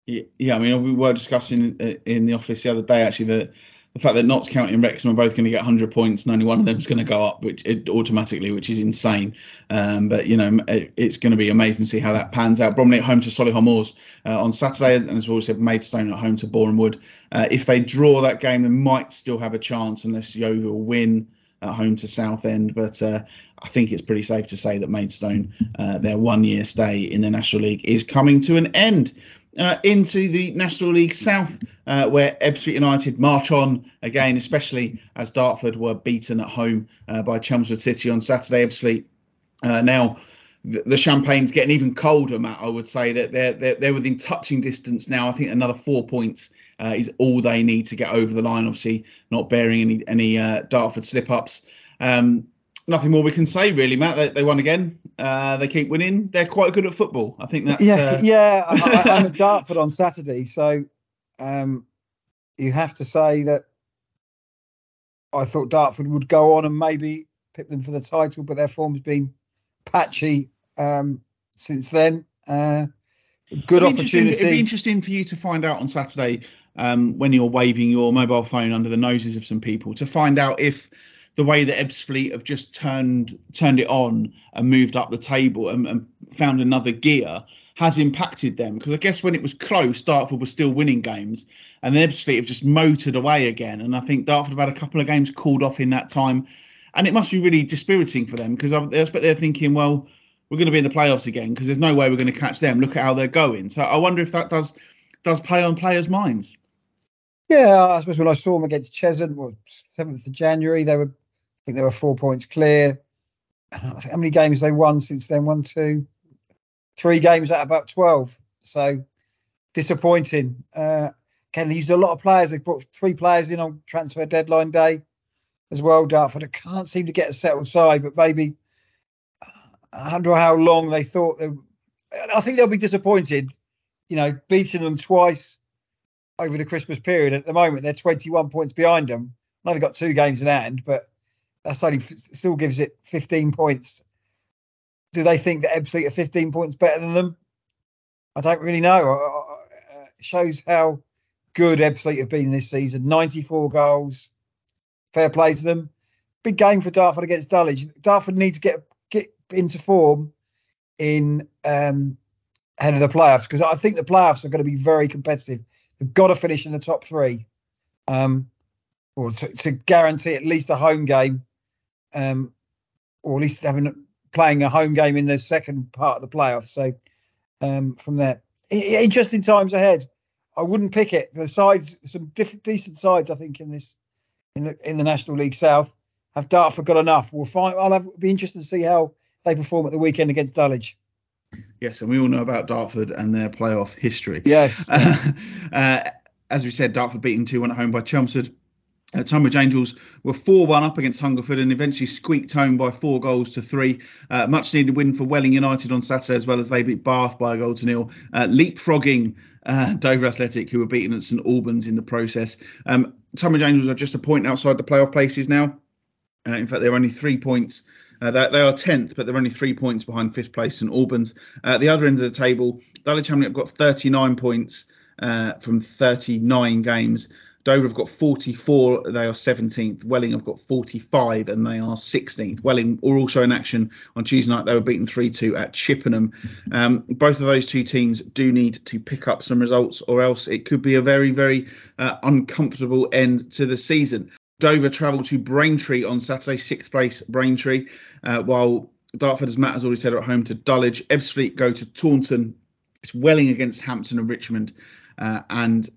Yeah, I mean, we were discussing uh, in the office the other day actually that the fact that Notts County and Wrexham are both going to get 100 points and only one of them is going to go up, which it, automatically, which is insane. Um, but you know, it, it's going to be amazing to see how that pans out. Bromley at home to Solihull Moors uh, on Saturday, and as we said, Maidstone at home to Boreham Wood. Uh, if they draw that game, they might still have a chance unless Yeovil win at home to Southend. But uh, I think it's pretty safe to say that Maidstone, uh, their one-year stay in the National League, is coming to an end uh, into the National League South, uh, where Ebbsfleet United march on again, especially as Dartford were beaten at home uh, by Chelmsford City on Saturday. Ebbsfleet uh, now the, champagne's getting even colder, Matt. I would say that they're, they're, they're within touching distance now. I think another four points uh, is all they need to get over the line. Obviously, not bearing any any uh, Dartford slip ups. Um, nothing more we can say really, Matt. They, they won again. Uh, they keep winning. They're quite good at football. I think that's yeah, uh... yeah. I, am at Dartford on Saturday, so um, you have to say that I thought Dartford would go on and maybe pick them for the title, but their form's been patchy um, since then. Uh, good it'd opportunity. It'd be interesting for you to find out on Saturday um, when you're waving your mobile phone under the noses of some people to find out if the way that Ebbsfleet have just turned turned it on and moved up the table and, and found another gear has impacted them because I guess when it was close, Dartford was still winning games, and then Ebbsfleet have just motored away again. And I think Dartford have had a couple of games called off in that time, and it must be really dispiriting for them because I, expect they're thinking, well, we're going to be in the playoffs again because there's no way we're going to catch them. Look at how they're going. So I wonder if that does does play on players' minds. Yeah, I suppose when I saw them against Cheshunt, seventh of January, they were think they were four points clear. how many games they won since then? One, two, three games out of about 12. So disappointing. Uh, again, they used a lot of players. They brought three players in on transfer deadline day as well, Dartford. I can't seem to get a settled side, but maybe I wonder how long they thought they. I think they'll be disappointed. You know, beating them twice over the Christmas period. At the moment, they're 21 points behind them. I know they've got two games in hand, but that's only still gives it 15 points. Do they think that Ebbsfleet are 15 points better than them? I don't really know. It shows how good Ebbsfleet have been this season. 94 goals. Fair play to them. Big game for Dartford against Dulwich. Dartford need to get get into form in um, ahead of the playoffs because I think the playoffs are going to be very competitive. They've got to finish in the top three, um, or to, to guarantee at least a home game, um, or at least having playing a home game in the second part of the playoffs. So um, from there, interesting times ahead. I wouldn't pick it. The sides, some diff- decent sides, I think, in this in the in the National League South. Have Dartford got enough? We'll find. I'll have, be interested to see how they perform at the weekend against Dulwich. Yes, and we all know about Dartford and their playoff history. Yes. uh, as we said, Dartford beating 2 1 at home by Chelmsford. Uh, Tonbridge Angels were 4 1 up against Hungerford and eventually squeaked home by four goals to three. Uh, much needed win for Welling United on Saturday, as well as they beat Bath by a goal to nil, uh, leapfrogging uh, Dover Athletic, who were beaten at St Albans in the process. Um, Tonbridge Angels are just a point outside the playoff places now. Uh, in fact, they're only three points. Uh, they, they, are 10th, but they're only three points behind fifth place St Albans. Uh, at the other end of the table, Dulwich Hamlet have got 39 points uh, from 39 games. Dover have got 44, they are 17th. Welling have got 45 and they are 16th. Welling are also in action on Tuesday night. They were beaten 3 2 at Chippenham. Um, both of those two teams do need to pick up some results, or else it could be a very, very uh, uncomfortable end to the season. Dover travel to Braintree on Saturday, sixth place Braintree, uh, while Dartford, as Matt has already said, are at home to Dulwich. Ebbsfleet go to Taunton. It's Welling against Hampton and Richmond. Uh, and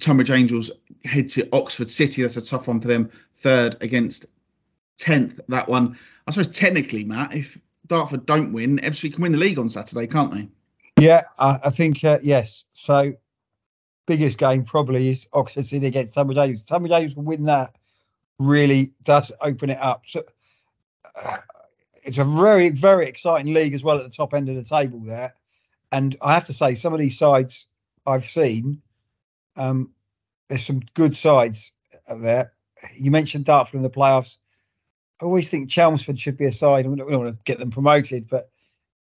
Tonbridge Angels head to Oxford City. That's a tough one for them. Third against 10th, that one. I suppose technically, Matt, if Dartford don't win, Ebbsfleet can win the league on Saturday, can't they? Yeah, I, I think, uh, yes. So biggest game probably is Oxford City against Tonbridge Angels. Tonbridge Angels will win that. Really does open it up. So uh, it's a very very exciting league as well at the top end of the table there. And I have to say, some of these sides I've seen, um, there's some good sides there. You mentioned Dartford in the playoffs. I always think Chelmsford should be a side. We don't, want to get them promoted, but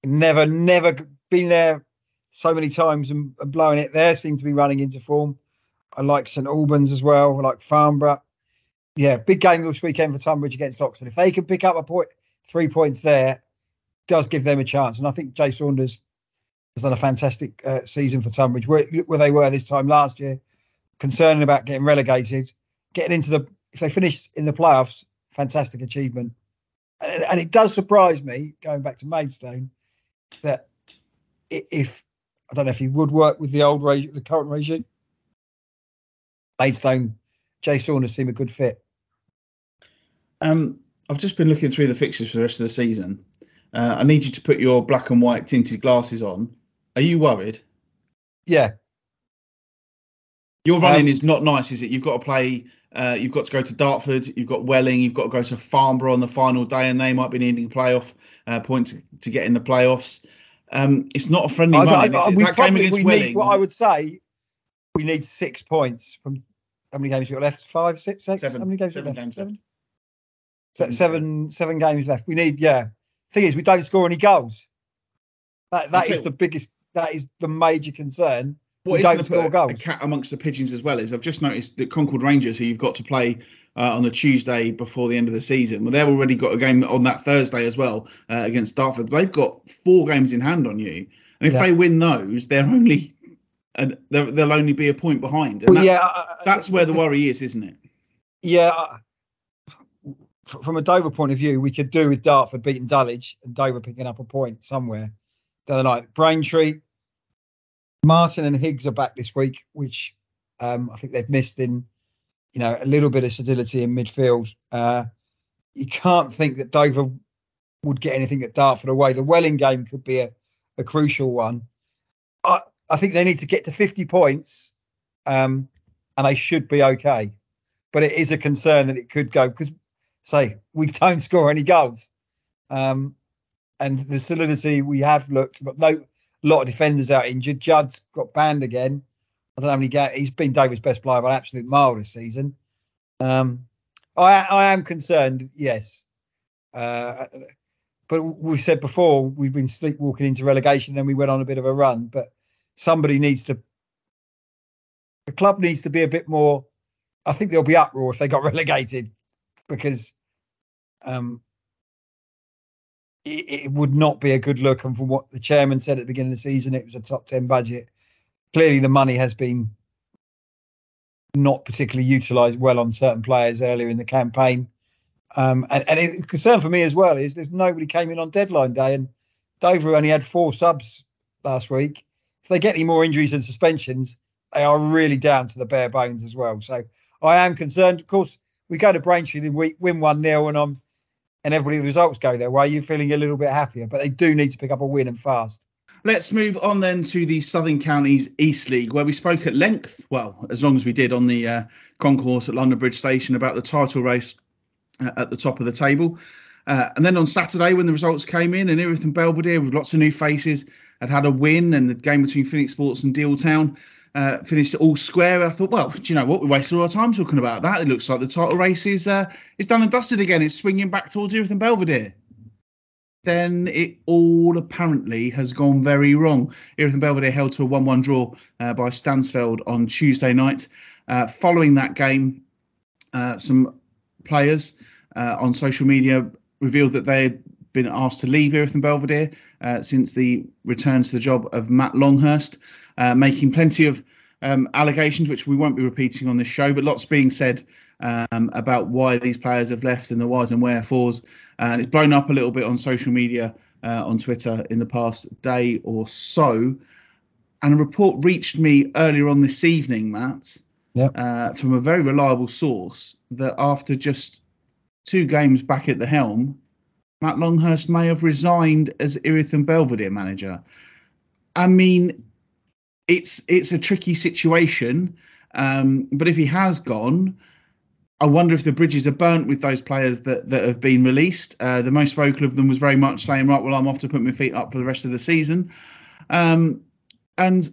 never, never been there so many times and, and blowing it there. Seem to be running into form. I like St Albans as well. I like Farnborough. Yeah, big game this weekend for Tonbridge against Oxford. If they can pick up a point, three points there, does give them a chance. And I think Jay Saunders has done a fantastic uh, season for Tonbridge. Where, where they were this time last year, concerning about getting relegated, getting into the if they finish in the playoffs, fantastic achievement. And, and it does surprise me, going back to Maidstone, that if I don't know if he would work with the old regime, the current regime. Maidstone, Jay Saunders seem a good fit. Um, I've just been looking through the fixtures for the rest of the season. Uh, I need you to put your black and white tinted glasses on. Are you worried? Yeah. Your running um, is not nice, is it? You've got to play. Uh, you've got to go to Dartford. You've got Welling. You've got to go to Farnborough on the final day, and they might be needing playoff uh, points to, get in the playoffs. Um, it's not a friendly I, I, I, that game against Welling. Need, what I would say, we need six points from how many games you got left? Five, six, six. Seven. How many games seven left? Games seven? Left. Seven, seven games left. We need, yeah. Thing is, we don't score any goals. That that is the biggest. That is the major concern. What don't score goals. A cat amongst the pigeons as well is I've just noticed that Concord Rangers, who you've got to play uh, on the Tuesday before the end of the season. Well, they've already got a game on that Thursday as well uh, against Dartford. They've got four games in hand on you, and if yeah. they win those, they're only and they'll only be a point behind. And well, that, yeah, uh, that's where the worry is, isn't it? Yeah. From a Dover point of view, we could do with Dartford beating Dulwich and Dover picking up a point somewhere the other night. Braintree, Martin and Higgs are back this week, which um, I think they've missed in you know, a little bit of stability in midfield. Uh, you can't think that Dover would get anything at Dartford away. The Welling game could be a, a crucial one. I, I think they need to get to 50 points, um, and they should be okay. But it is a concern that it could go because, say, we don't score any goals, um, and the solidity we have looked, but no, a lot of defenders out injured. Judd's got banned again. I don't know how many games. He's been Dover's best player by an absolute mile this season. Um, I, I am concerned, yes. Uh, but we've said before we've been sleepwalking into relegation, then we went on a bit of a run. But somebody needs to, the club needs to be a bit more. I think there'll be uproar if they got relegated because um, it, it, would not be a good look. And from what the chairman said at the beginning of the season, it was a top 10 budget. Clearly, the money has been not particularly utilised well on certain players earlier in the campaign. Um, and, and a concern for me as well is there's nobody came in on deadline day, and Dover only had four subs last week. If they get any more injuries and suspensions, they are really down to the bare bones as well. So I am concerned. Of course, we go to Braintree the win one 0 and I'm and everybody the results go their way. You're feeling a little bit happier, but they do need to pick up a win and fast. Let's move on then to the Southern Counties East League, where we spoke at length, well, as long as we did on the uh, concourse at London Bridge Station about the title race uh, at the top of the table. Uh, and then on Saturday, when the results came in, and Erith and Belvedere with lots of new faces had had a win, and the game between Phoenix Sports and Deal Town uh, finished all square. I thought, well, do you know what? We wasted all our time talking about that. It looks like the title race is uh, is done and dusted again. It's swinging back towards Erith and Belvedere then it all apparently has gone very wrong. Erith and Belvedere held to a 1 1 draw uh, by Stansfeld on Tuesday night. Uh, following that game, uh, some players uh, on social media revealed that they had been asked to leave Erith and Belvedere since the return to the job of Matt Longhurst, uh, making plenty of um, allegations, which we won't be repeating on this show, but lots being said um, about why these players have left and the whys and wherefores. And it's blown up a little bit on social media, uh, on Twitter in the past day or so. And a report reached me earlier on this evening, Matt, yep. uh, from a very reliable source that after just two games back at the helm, Matt Longhurst may have resigned as Erith and Belvedere manager. I mean, it's it's a tricky situation, um, but if he has gone, I wonder if the bridges are burnt with those players that, that have been released. Uh, the most vocal of them was very much saying, right, well, I'm off to put my feet up for the rest of the season. Um, and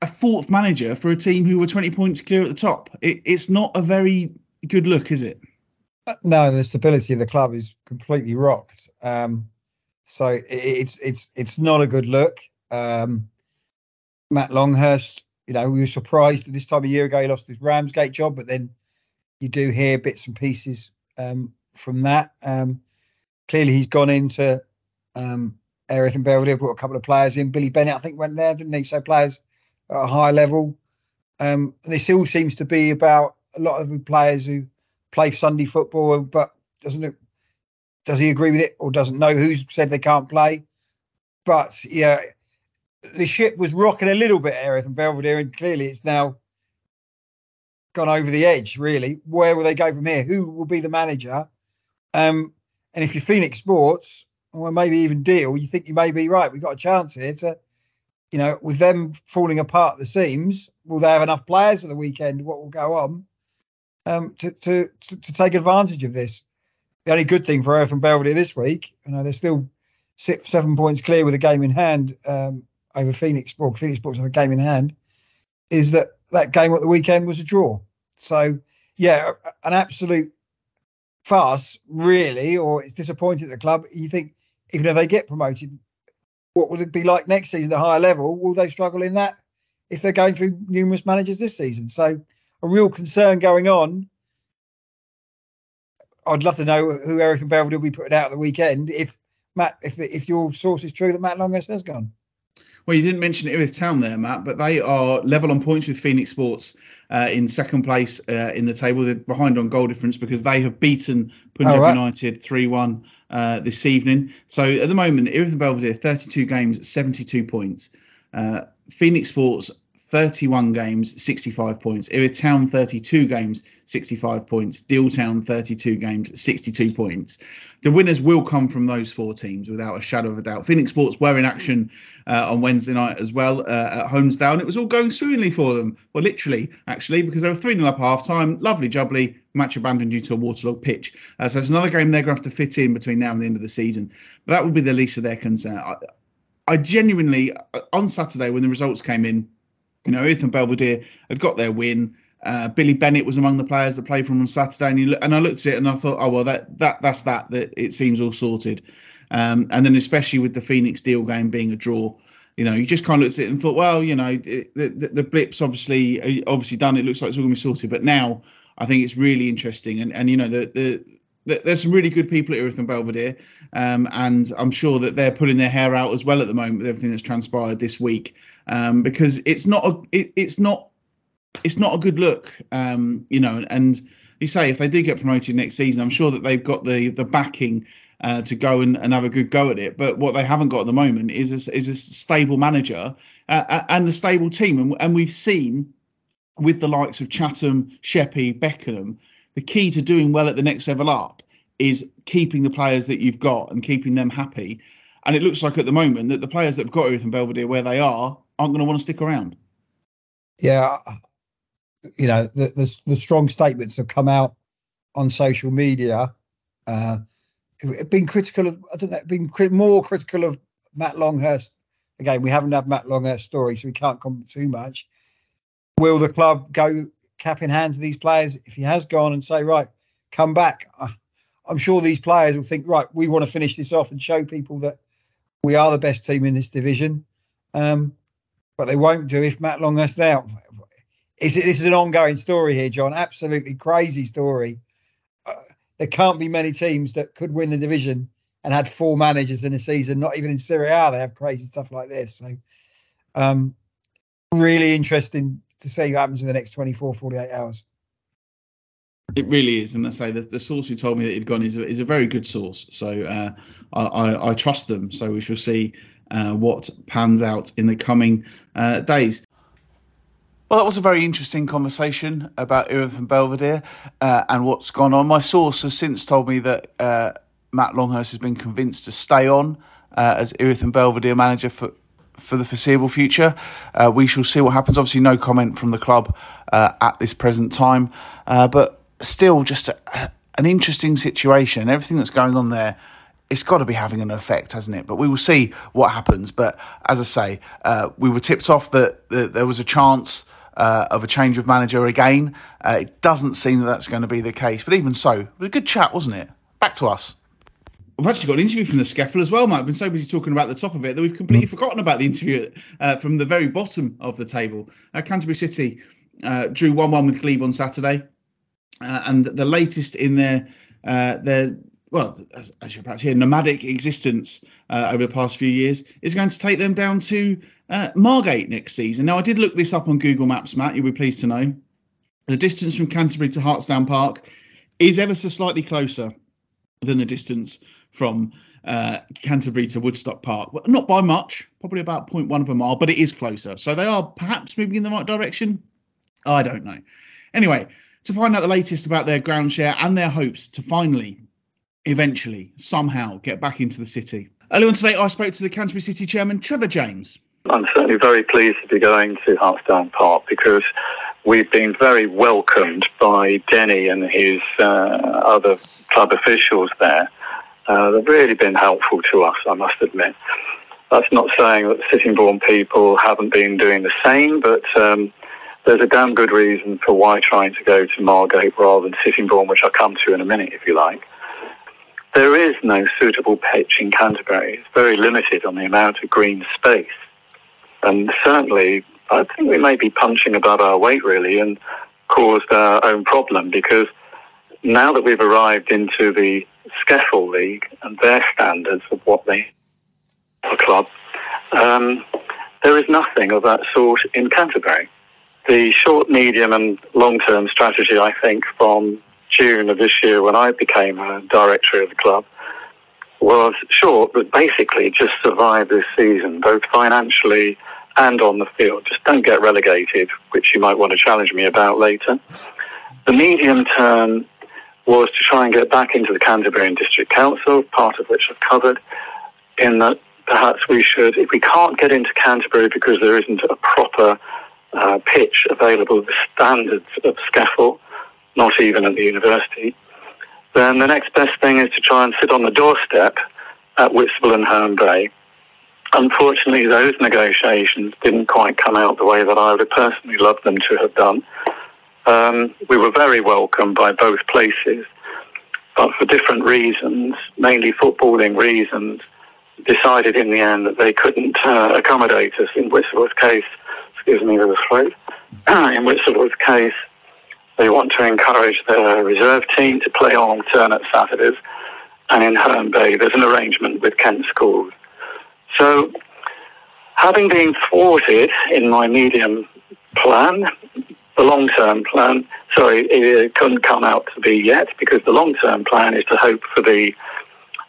a fourth manager for a team who were 20 points clear at the top. It, it's not a very good look, is it? Uh, no, the stability of the club is completely rocked. Um, so it, it's it's it's not a good look. Um, Matt Longhurst, you know, we were surprised at this time a year ago he lost his Ramsgate job, but then you do hear bits and pieces um, from that. Um, clearly, he's gone into um, Erith and Belvedere, brought a couple of players in. Billy Bennett, I think, went there, didn't he? So players at a high level. Um, this all seems to be about a lot of players who play Sunday football, but doesn't it, does he agree with it or doesn't know who's said they can't play? But yeah, the ship was rocking a little bit, Erith and Belvedere, and clearly it's now gone over the edge, really. Where will they go from here? Who will be the manager? Um, and if you're Phoenix Sports, or maybe even Deal, you think you may be right. We've got a chance here to, you know, with them falling apart at the seams, will they have enough players at the weekend? What will go on um, to, to, to, to take advantage of this? The only good thing for Erith and Belvedere this week, you know, they're still six, seven points clear with a game in hand um, over Phoenix Sports. Phoenix Sports have a game in hand. Is that that game at the weekend was a draw? So yeah, an absolute farce, really, or it's disappointing at the club. You think even if they get promoted, what will it be like next season at a higher level? Will they struggle in that if they're going through numerous managers this season? So a real concern going on. I'd love to know who Erith and Belvedere will be putting out at the weekend if Matt, if if your source is true that Matt Longhurst has gone. Well, you didn't mention Erith Town there, Matt, but they are level on points with Phoenix Sports uh, in second place uh, in the table. They're behind on goal difference because they have beaten Punjab right. United 3 1 uh, this evening. So at the moment, Erith and Belvedere, 32 games, 72 points. Uh, Phoenix Sports, 31 games, 65 points. Erith Town 32 games, 65 points. Deal Town 32 games, 62 points. The winners will come from those four teams without a shadow of a doubt. Phoenix Sports were in action uh, on Wednesday night as well uh, at Holmesdale, and it was all going swimmingly for them. Well, literally, actually, because they were 3 0 up half time. Lovely jubbly match abandoned due to a waterlogged pitch. Uh, so it's another game they're going to have to fit in between now and the end of the season. But that would be the least of their concern. I, I genuinely, uh, on Saturday when the results came in, you know, Erith and Belvedere had got their win. Uh, Billy Bennett was among the players that played for on Saturday, and, and, I looked at it and I thought, oh well, that that that's that. That it seems all sorted. Um, and then especially with the Phoenix deal game being a draw, you know, you just kind of looked at it and thought, well, you know, it, the, the, the blips obviously obviously done. It looks like it's all going to be sorted. But now I think it's really interesting, and and you know the the there's some really good people at Erith and Belvedere, um, and I'm sure that they're pulling their hair out as well at the moment with everything that's transpired this week, um, because it's not a, it, it's not it's not a good look, um, you know. And you say if they do get promoted next season, I'm sure that they've got the the backing uh, to go and, and have a good go at it. But what they haven't got at the moment is a, is a stable manager uh, and a stable team, and, and we've seen with the likes of Chatham, Sheppey, Beckenham the key to doing well at the next level up is keeping the players that you've got and keeping them happy. And it looks like at the moment that the players that have got and Belvedere where they are aren't going to want to stick around. Yeah, you know the, the, the strong statements have come out on social media. Uh, been critical of I don't know, been more critical of Matt Longhurst. Again, we haven't had Matt Longhurst's story, so we can't comment too much. Will the club go cap in hand to these players if he has gone and say, right, come back. I'm sure these players will think, right, we want to finish this off and show people that we are the best team in this division. Um, but they won't do if Matt Longhurst's out. Is this is an ongoing story here, John. Absolutely crazy story. Uh, there can't be many teams that could win the division and had four managers in a season. Not even in Serie A, they have crazy stuff like this. So, um, really interesting to see what happens in the next 24, 48 hours. It really is, and I say the, the source who told me that he'd gone is a, is a very good source. So uh, I, I, I, trust them. So we shall see uh, what pans out in the coming uh, days. Well, that was a very interesting conversation about Erith and Belvedere uh, and what's gone on. My source has since told me that uh, Matt Longhurst has been convinced to stay on uh, as Erith and Belvedere manager for for the foreseeable future. Uh, we shall see what happens. Obviously, no comment from the club uh, at this present time, uh, but still, just a, an interesting situation. Everything that's going on there. It's got to be having an effect, hasn't it? But we will see what happens. But as I say, uh, we were tipped off that, that there was a chance uh, of a change of manager again. Uh, it doesn't seem that that's going to be the case. But even so, it was a good chat, wasn't it? Back to us. I've actually got an interview from the SCEFL as well, Mike. I've been so busy talking about the top of it that we've completely mm. forgotten about the interview uh, from the very bottom of the table. Uh, Canterbury City uh, drew 1 1 with Glebe on Saturday. Uh, and the latest in their, uh, their well, as, as, you're about to hear, nomadic existence uh, over the past few years is going to take them down to Margate next season. Now, I did look this up on Google Maps, Matt. You'll be pleased to know. The distance from Canterbury to Hartsdown Park is ever so slightly closer than the distance from uh, Canterbury to Woodstock Park. Well, not by much, probably about 0.1 of a mile, but it is closer. So they are perhaps moving in the right direction. I don't know. Anyway, to find out the latest about their ground share and their hopes to finally, eventually, somehow get back into the city. Earlier on today, I spoke to the Canterbury City chairman, Trevor James. I'm certainly very pleased to be going to Hartsdown Park because we've been very welcomed by Denny and his uh, other club officials there. Uh, they've really been helpful to us, I must admit. That's not saying that Sittingbourne people haven't been doing the same, but um, there's a damn good reason for why trying to go to Margate rather than Sittingbourne, which I'll come to in a minute if you like. There is no suitable pitch in Canterbury. It's very limited on the amount of green space. And certainly, I think we may be punching above our weight really and caused our own problem because now that we've arrived into the SCEFL League and their standards of what they a club, um, there is nothing of that sort in Canterbury. The short, medium, and long term strategy, I think, from June of this year when I became a director of the club was short, but basically just survive this season, both financially and on the field. Just don't get relegated, which you might want to challenge me about later. The medium term was to try and get back into the Canterbury and District Council, part of which I've covered, in that perhaps we should, if we can't get into Canterbury because there isn't a proper uh, pitch available the standards of SCEFL, not even at the university, then the next best thing is to try and sit on the doorstep at Whitstable and Herne Bay. Unfortunately, those negotiations didn't quite come out the way that I would have personally loved them to have done. Um, we were very welcome by both places, but for different reasons, mainly footballing reasons, decided in the end that they couldn't uh, accommodate us. In Whitstable's case, excuse me the throat, in Whitstable's case, they want to encourage their reserve team to play on alternate Saturdays. And in Herne Bay, there's an arrangement with Kent Schools. So, having been thwarted in my medium plan, the long term plan, sorry, it couldn't come out to be yet because the long term plan is to hope for the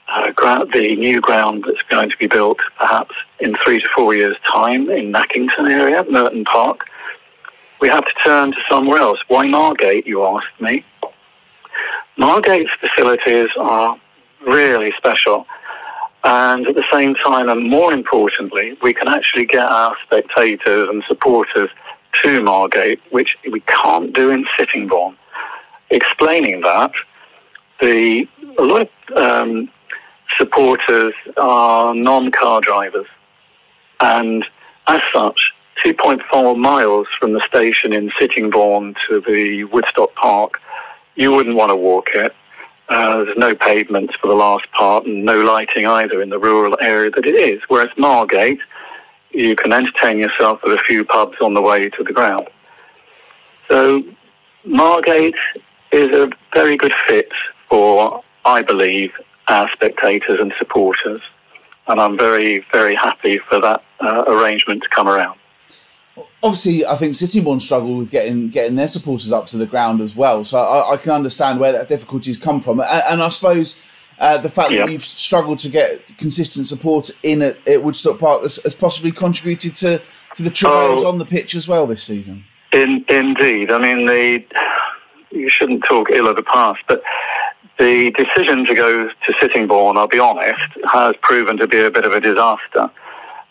uh, ground, the new ground that's going to be built perhaps in three to four years' time in Nackington area, Merton Park. We have to turn to somewhere else. Why Margate, you asked me? Margate's facilities are really special. And at the same time, and more importantly, we can actually get our spectators and supporters to Margate, which we can't do in Sittingbourne. Explaining that, the a lot of um, supporters are non-car drivers, and as such, 2.4 miles from the station in Sittingbourne to the Woodstock Park, you wouldn't want to walk it. Uh, there's no pavements for the last part and no lighting either in the rural area that it is. Whereas Margate, you can entertain yourself at a few pubs on the way to the ground. So Margate is a very good fit for, I believe, our spectators and supporters. And I'm very, very happy for that uh, arrangement to come around obviously, I think Sittingbourne struggle with getting getting their supporters up to the ground as well. So I, I can understand where that difficulties come from, and, and I suppose. Uh, the fact yeah. that you've struggled to get consistent support in at, at Woodstock Park has, has, possibly contributed to, to the travails oh, on the pitch as well this season. In, indeed, I mean the you shouldn't talk ill of the past, but the decision to go to Sittingbourne, I'll be honest, has proven to be a bit of a disaster.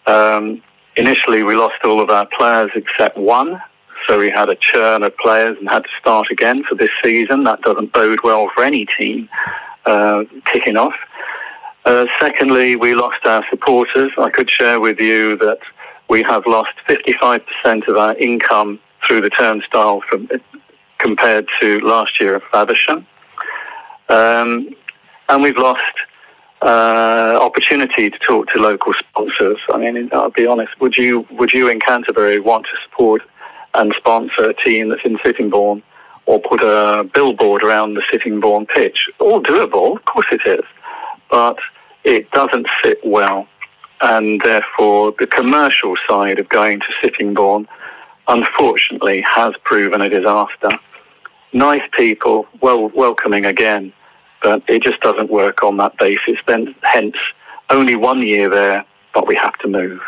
Um, Initially, we lost all of our players except one. So we had a churn of players and had to start again for this season. That doesn't bode well for any team uh, kicking off. Uh, secondly, we lost our supporters. I could share with you that we have lost 55% of our income through the turnstile from, compared to last year at Faversham. Um, and we've lost uh, opportunity to talk to local sponsors. I mean, I'll be honest. Would you would you in Canterbury want to support and sponsor a team that's in Sittingbourne, or put a billboard around the Sittingbourne pitch? All doable, of course it is, but it doesn't sit well, and therefore the commercial side of going to Sittingbourne, unfortunately, has proven a disaster. Nice people, well welcoming again but it just doesn't work on that basis. Then, hence, only one year there, but we have to move.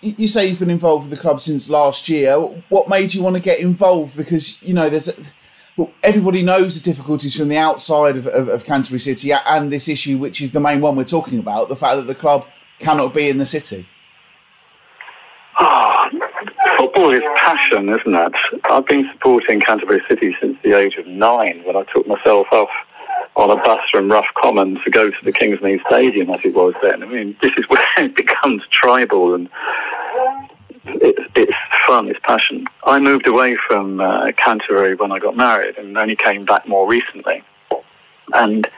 You say you've been involved with the club since last year. What made you want to get involved? Because you know, there's well, everybody knows the difficulties from the outside of, of, of Canterbury City and this issue, which is the main one we're talking about: the fact that the club cannot be in the city. Oh, football is passion, isn't it? I've been supporting Canterbury City since the age of nine when I took myself off on a bus from Rough Common to go to the Kingsmead Stadium as it was then. I mean, this is where it becomes tribal and it, it's fun, it's passion. I moved away from uh, Canterbury when I got married and only came back more recently. And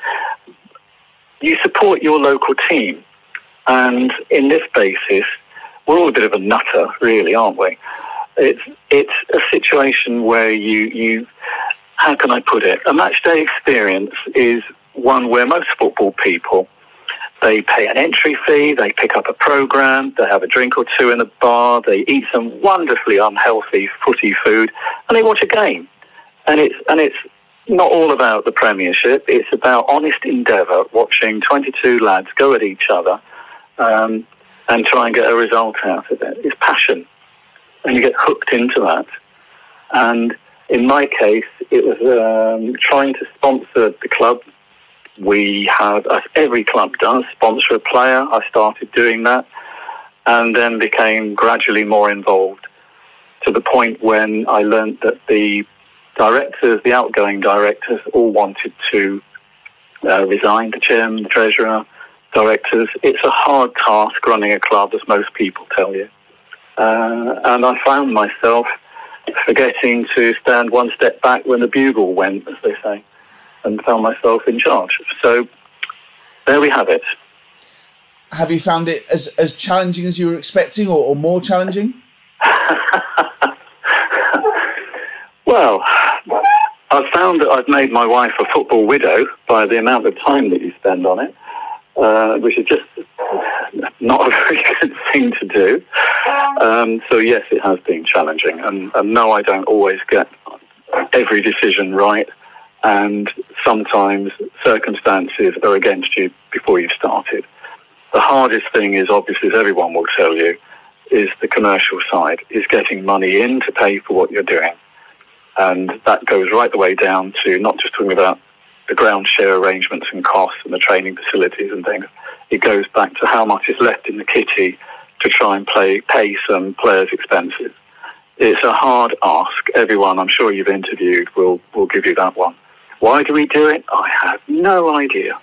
you support your local team. And in this basis, we're all a bit of a nutter, really, aren't we? It's it's a situation where you you how can I put it? A match day experience is one where most football people they pay an entry fee, they pick up a program, they have a drink or two in the bar, they eat some wonderfully unhealthy footy food, and they watch a game. And it's and it's not all about the Premiership. It's about honest endeavour, watching 22 lads go at each other, um, and try and get a result out of it. It's passion, and you get hooked into that. And in my case, it was um, trying to sponsor the club. We have, as every club does, sponsor a player. I started doing that and then became gradually more involved to the point when I learned that the directors, the outgoing directors, all wanted to uh, resign, the chairman, the treasurer, directors. It's a hard task running a club, as most people tell you. Uh, and I found myself forgetting to stand one step back when the bugle went, as they say, and found myself in charge. So there we have it. Have you found it as, as challenging as you were expecting or, or more challenging? well, I've found that I've made my wife a football widow by the amount of time that you spend on it, uh, which is just not a very good thing to do. Um, so yes, it has been challenging, and, and no, I don't always get every decision right, and sometimes circumstances are against you before you've started. The hardest thing is obviously, as everyone will tell you, is the commercial side, is getting money in to pay for what you're doing. And that goes right the way down to not just talking about the ground share arrangements and costs and the training facilities and things. It goes back to how much is left in the kitty to try and play, pay some players' expenses. It's a hard ask. Everyone I'm sure you've interviewed will, will give you that one. Why do we do it? I have no idea.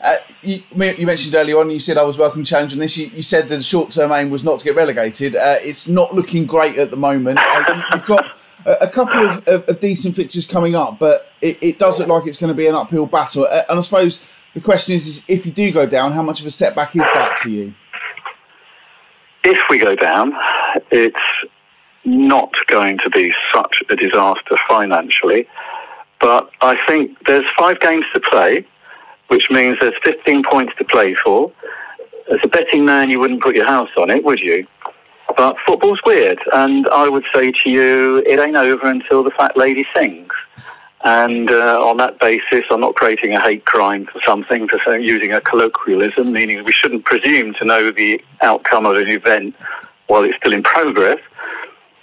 Uh, you, you, mentioned earlier on, you said I was welcome to challenge on this. You, you said the short term aim was not to get relegated. Uh, it's not looking great at the moment. Uh, you, have got a, couple of, of, of, decent fixtures coming up, but it, it, does look like it's going to be an uphill battle. And I suppose the question is, is, if you do go down, how much of a setback is that to you? If we go down, it's not going to be such a disaster financially. But I think there's five games to play which means there's 15 points to play for. As a betting man, you wouldn't put your house on it, would you? But football's weird, and I would say to you, it ain't over until the fat lady sings. And uh, on that basis, I'm not creating a hate crime for something, for using a colloquialism, meaning we shouldn't presume to know the outcome of an event while it's still in progress.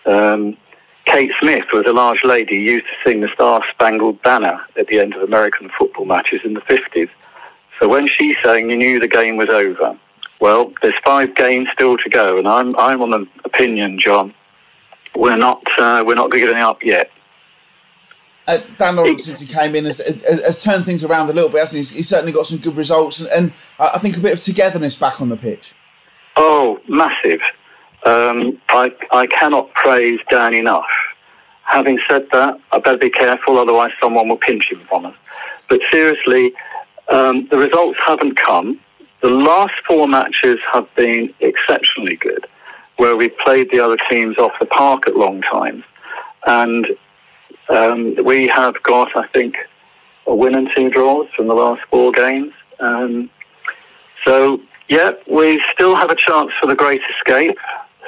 Um, Kate Smith was a large lady used to sing the Star Spangled Banner at the end of American football matches in the 50s. So when she sang, you knew the game was over. Well, there's five games still to go, and I'm I'm on the opinion, John. We're not uh, we're not giving up yet. Uh, Dan Lawrence, since he came in, has, has, has, turned things around a little bit, hasn't he? He's certainly got some good results, and, and I think a bit of togetherness back on the pitch. Oh, massive! Um, I, I cannot praise Dan enough. Having said that, I better be careful, otherwise someone will pinch him from us. But seriously, um, the results haven't come. The last four matches have been exceptionally good, where we played the other teams off the park at long times. And um, we have got, I think, a win and two draws from the last four games. Um, so, yeah, we still have a chance for the great escape.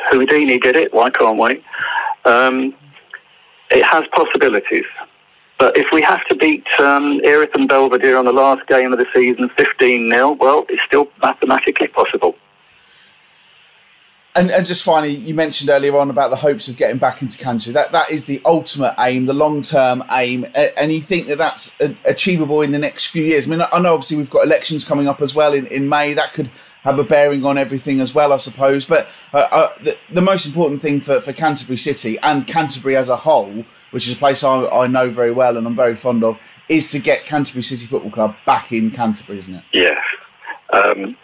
Houdini did it. Why can't we? Um, it has possibilities. But if we have to beat um, Erith and Belvedere on the last game of the season 15 0, well, it's still mathematically possible. And, and, just finally, you mentioned earlier on about the hopes of getting back into Canterbury. That that is the ultimate aim, the long term aim, and you think that that's achievable in the next few years. I mean, I know obviously we've got elections coming up as well in, in May. That could have a bearing on everything as well, I suppose. But uh, uh, the, the, most important thing for, for Canterbury City and Canterbury as a whole, which is a place I, I know very well and I'm very fond of, is to get Canterbury City Football Club back in Canterbury, isn't it? Yes. Um,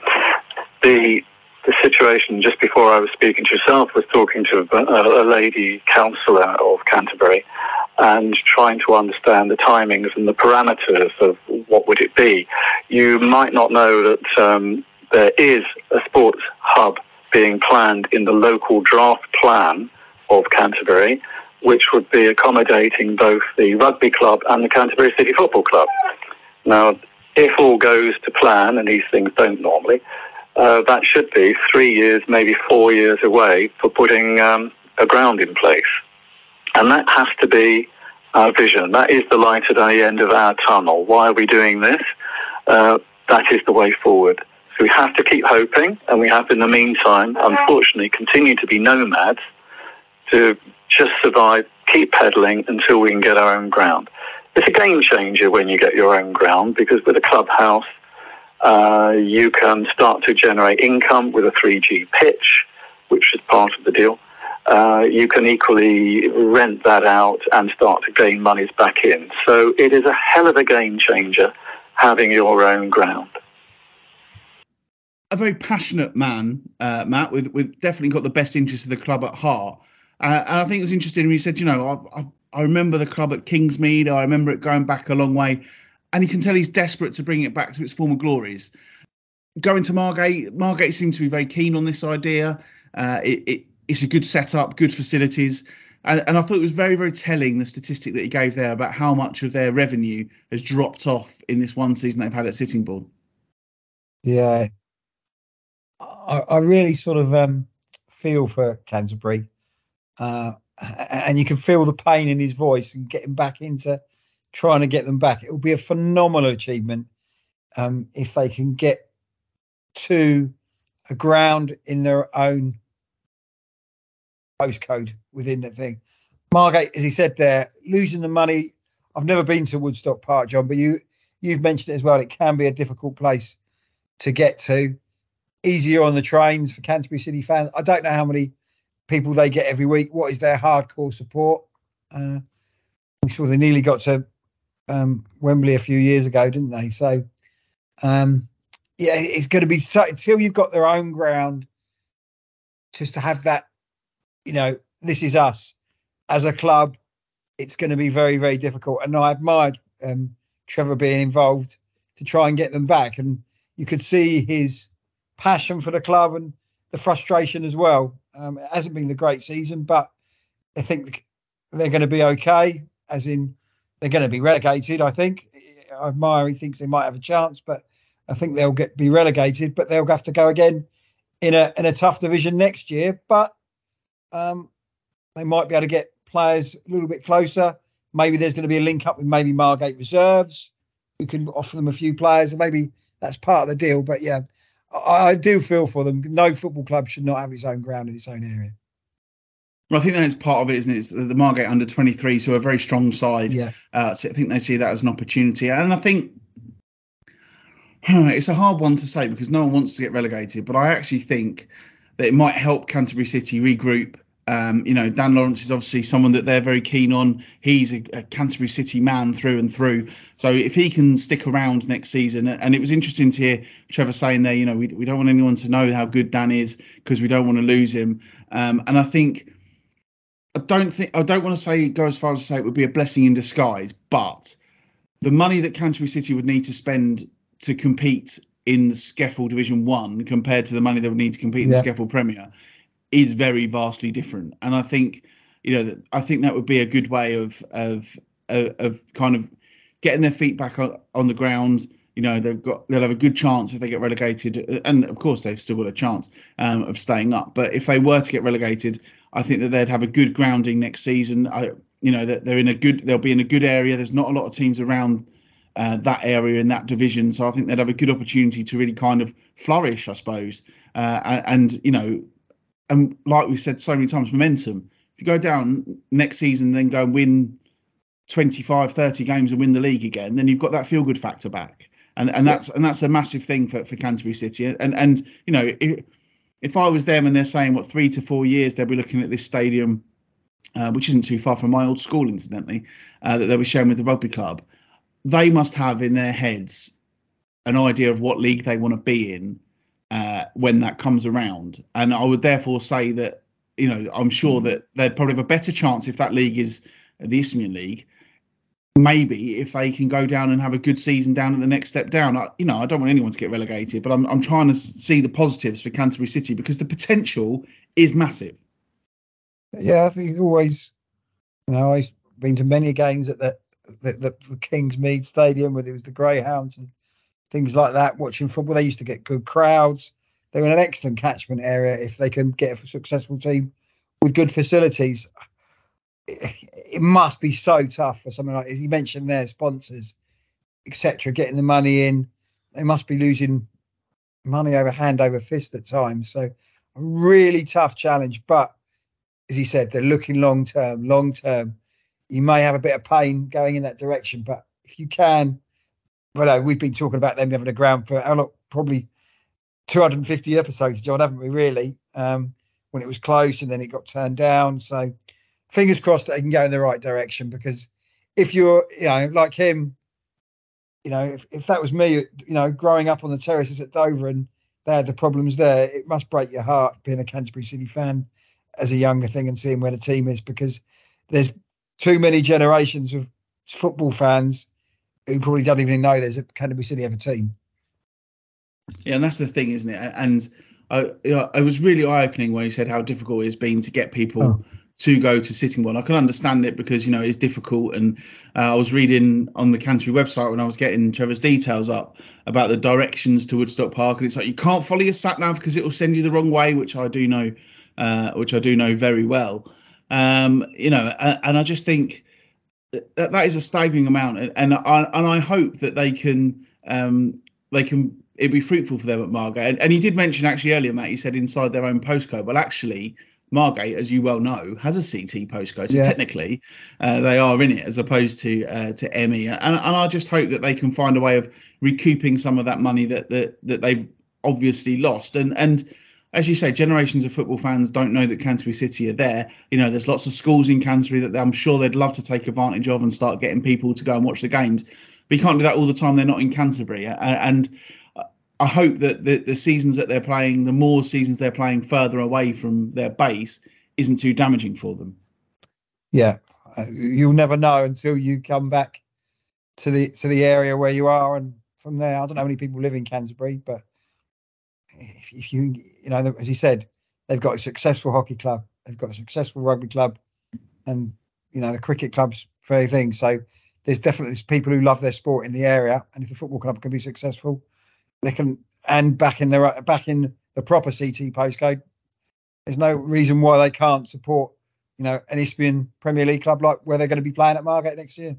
the the situation just before I was speaking to yourself was talking to a, a lady councillor of Canterbury and trying to understand the timings and the parameters of what would it be. You might not know that um, there is a sports hub being planned in the local draft plan of Canterbury, which would be accommodating both the rugby club and the Canterbury City Football Club. Now, if all goes to plan, and these things don't normally, uh, that should be three years, maybe four years away for putting um, a ground in place. And that has to be our vision. That is the light at the end of our tunnel. Why are we doing this? Uh, that is the way forward So we have to keep hoping, and we have, in the meantime, unfortunately, continue to be nomads to just survive, keep pedaling until we can get our own ground. It's a game changer when you get your own ground because with a clubhouse, uh, you can start to generate income with a 3G pitch, which is part of the deal. Uh, you can equally rent that out and start to gain monies back in. So it is a hell of a game changer having your own ground. A very passionate man, uh, Matt, with, with definitely got the best interest of the club at heart. Uh, and I think it was interesting when he said, you know, I, I, I remember the club at Kingsmead. I remember it going back a long way. And you can tell he's desperate to bring it back to its former glories. Going to Margate, Margate seemed to be very keen on this idea. Uh, it, it, it's a good setup, good facilities. And, and, I thought it was very, very telling the statistic that he gave there about how much of their revenue has dropped off in this one season they've had at Sittingbourne. Yeah. I, I really sort of um, feel for Canterbury. Uh, and you can feel the pain in his voice and getting back into trying to get them back. It will be a phenomenal achievement um, if they can get to a ground in their own postcode within the thing. Margate, as he said there, losing the money. I've never been to Woodstock Park, John, but you you've mentioned it as well. It can be a difficult place to get to. Easier on the trains for Canterbury City fans. I don't know how many people they get every week. What is their hardcore support? Uh, I'm sure they nearly got to um, Wembley a few years ago, didn't they? So, um, yeah, it's going to be so, until you've got their own ground, just to have that, you know, this is us as a club. It's going to be very, very difficult. And I admired um, Trevor being involved to try and get them back. And you could see his passion for the club and the frustration as well. Um, it hasn't been the great season, but I think they're going to be okay. As in, they're going to be relegated. I think. I admire. He thinks they might have a chance, but I think they'll get be relegated. But they'll have to go again in a in a tough division next year. But um, they might be able to get players a little bit closer. Maybe there's going to be a link up with maybe Margate reserves. We can offer them a few players, and maybe that's part of the deal. But yeah, I, I do feel for them. No football club should not have its own ground in its own area. Well, I think that's part of it, isn't it? It's the Margate under 23s, who are a very strong side. Yeah. Uh, so I think they see that as an opportunity. And I think it's a hard one to say because no one wants to get relegated. But I actually think that it might help Canterbury City regroup um, you know, Dan Lawrence is obviously someone that they're very keen on. He's a, a, Canterbury City man through and through. So if he can stick around next season, and it was interesting to hear Trevor saying there, you know, we, we don't want anyone to know how good Dan is because we don't want to lose him. Um, and I think, I don't think, I don't want to say go as far as to say it would be a blessing in disguise, but the money that Canterbury City would need to spend to compete in the SCEFL Division One compared to the money they would need to compete in yeah. the SCEFL Premier is very vastly different. And I think, you know, I think that would be a good way of of of, of kind of getting their feet back on, on the ground. You know, they've got they'll have a good chance if they get relegated, and of course they've still got a chance um, of staying up. But if they were to get relegated, I think that they'd have a good grounding next season. I, you know, that they're in a good they'll be in a good area. There's not a lot of teams around uh, that area in that division. So I think they'd have a good opportunity to really kind of flourish, I suppose. Uh, and, and, you know, and like we've said so many times, momentum. If you go down next season, then go and win 25, 30 games and win the league again, then you've got that feel good factor back. And and that's and that's a massive thing for, for Canterbury City. And and you know, if, if I was them and they're saying what three to four years they'll be looking at this stadium, uh, which isn't too far from my old school, incidentally, uh, that they'll be sharing with the rugby club, they must have in their heads an idea of what league they want to be in uh, when that comes around. And I would therefore say that, you know, I'm sure that they'd probably have a better chance if that league is the Isthmian League. Maybe if they can go down and have a good season down at the next step down. I, you know, I don't want anyone to get relegated, but I'm, I'm trying to see the positives for Canterbury City because the potential is massive. Yeah, I think always, you know, I've been to many games at the, the, the, the Kingsmead Stadium, whether it was the Greyhounds and things like that. Watching football, they used to get good crowds. They're in an excellent catchment area if they can get a successful team with good facilities. It, it must be so tough for something like as you mentioned their sponsors, etc. Getting the money in, they must be losing money over hand over fist at times. So a really tough challenge. But as he said, they're looking long term, long term. You may have a bit of pain going in that direction, but if you can, uh, we've been talking about them having a ground for how long? Probably 250 episodes, John, haven't we? Really, um, when it was closed and then it got turned down. So fingers crossed that they can go in the right direction because if you're, you know, like him, you know, if, if that was me, you know, growing up on the terraces at Dover and they had the problems there, it must break your heart being a Canterbury City fan as a younger thing and seeing where the team is because there's too many generations of football fans who probably don't even know there's a Canterbury City have a team. Yeah, and that's the thing, isn't it? And I, you know, it was really eye opening when you said how difficult it's been to get people Oh. to go to sitting Sittingbourne. I can understand it because you know it's difficult, and uh, I was reading on the Canterbury website when I was getting Trevor's details up about the directions to Woodstock Park, and it's like you can't follow your sat nav because it will send you the wrong way, which I do know, uh, which I do know very well. Um, you know, and, and I just think that that is a staggering amount, and and I, and I hope that they can um, they can it'd be fruitful for them at Margate. And, and you did mention actually earlier, Matt, He said inside their own postcode. Well, actually, Margate, as you well know, has a CT postcode. So Yeah. technically, uh, they are in it as opposed to uh, to ME. And, and I just hope that they can find a way of recouping some of that money that that, that they've obviously lost. And and as you say, generations of football fans don't know that Canterbury City are there. You know, there's lots of schools in Canterbury that I'm sure they'd love to take advantage of and start getting people to go and watch the games. But you can't do that all the time. They're not in Canterbury. And I hope that the, the seasons that they're playing, the more seasons they're playing further away from their base, isn't too damaging for them. yeah, uh, you'll never know until you come back to the to the area where you are, and from there, I don't know how many people live in Canterbury, but if, if you you know, as he said, they've got a successful hockey club, they've got a successful rugby club, and you know the cricket club's very thing. So there's definitely people who love their sport in the area, and if the football club can be successful, they can and back in their back in the proper CT postcode. There's no reason why they can't support you know, an Isthmian Premier League club like where they're going to be playing at Margate next year.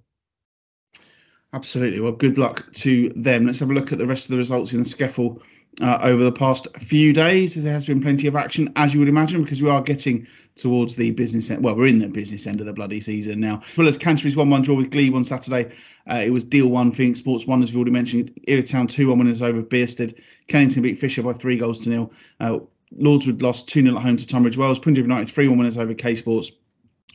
Absolutely. Well, good luck to them. Let's have a look at the rest of the results in the SCEFL uh, over the past few days. There has been plenty of action, as you would imagine, because we are getting towards the business end. Well, we're in the business end of the bloody season now. As well as Canterbury's 1 1 draw with Glebe on Saturday. Uh, it was Deal 1, Phoenix Sports 1, as we've already mentioned. Erith Town 2 1 winners over Bearsted. Kennington beat Fisher by three goals to nil. Uh, Lordswood lost 2 0 at home to Tunbridge Wells. Punjab United 3 1 winners over K Sports.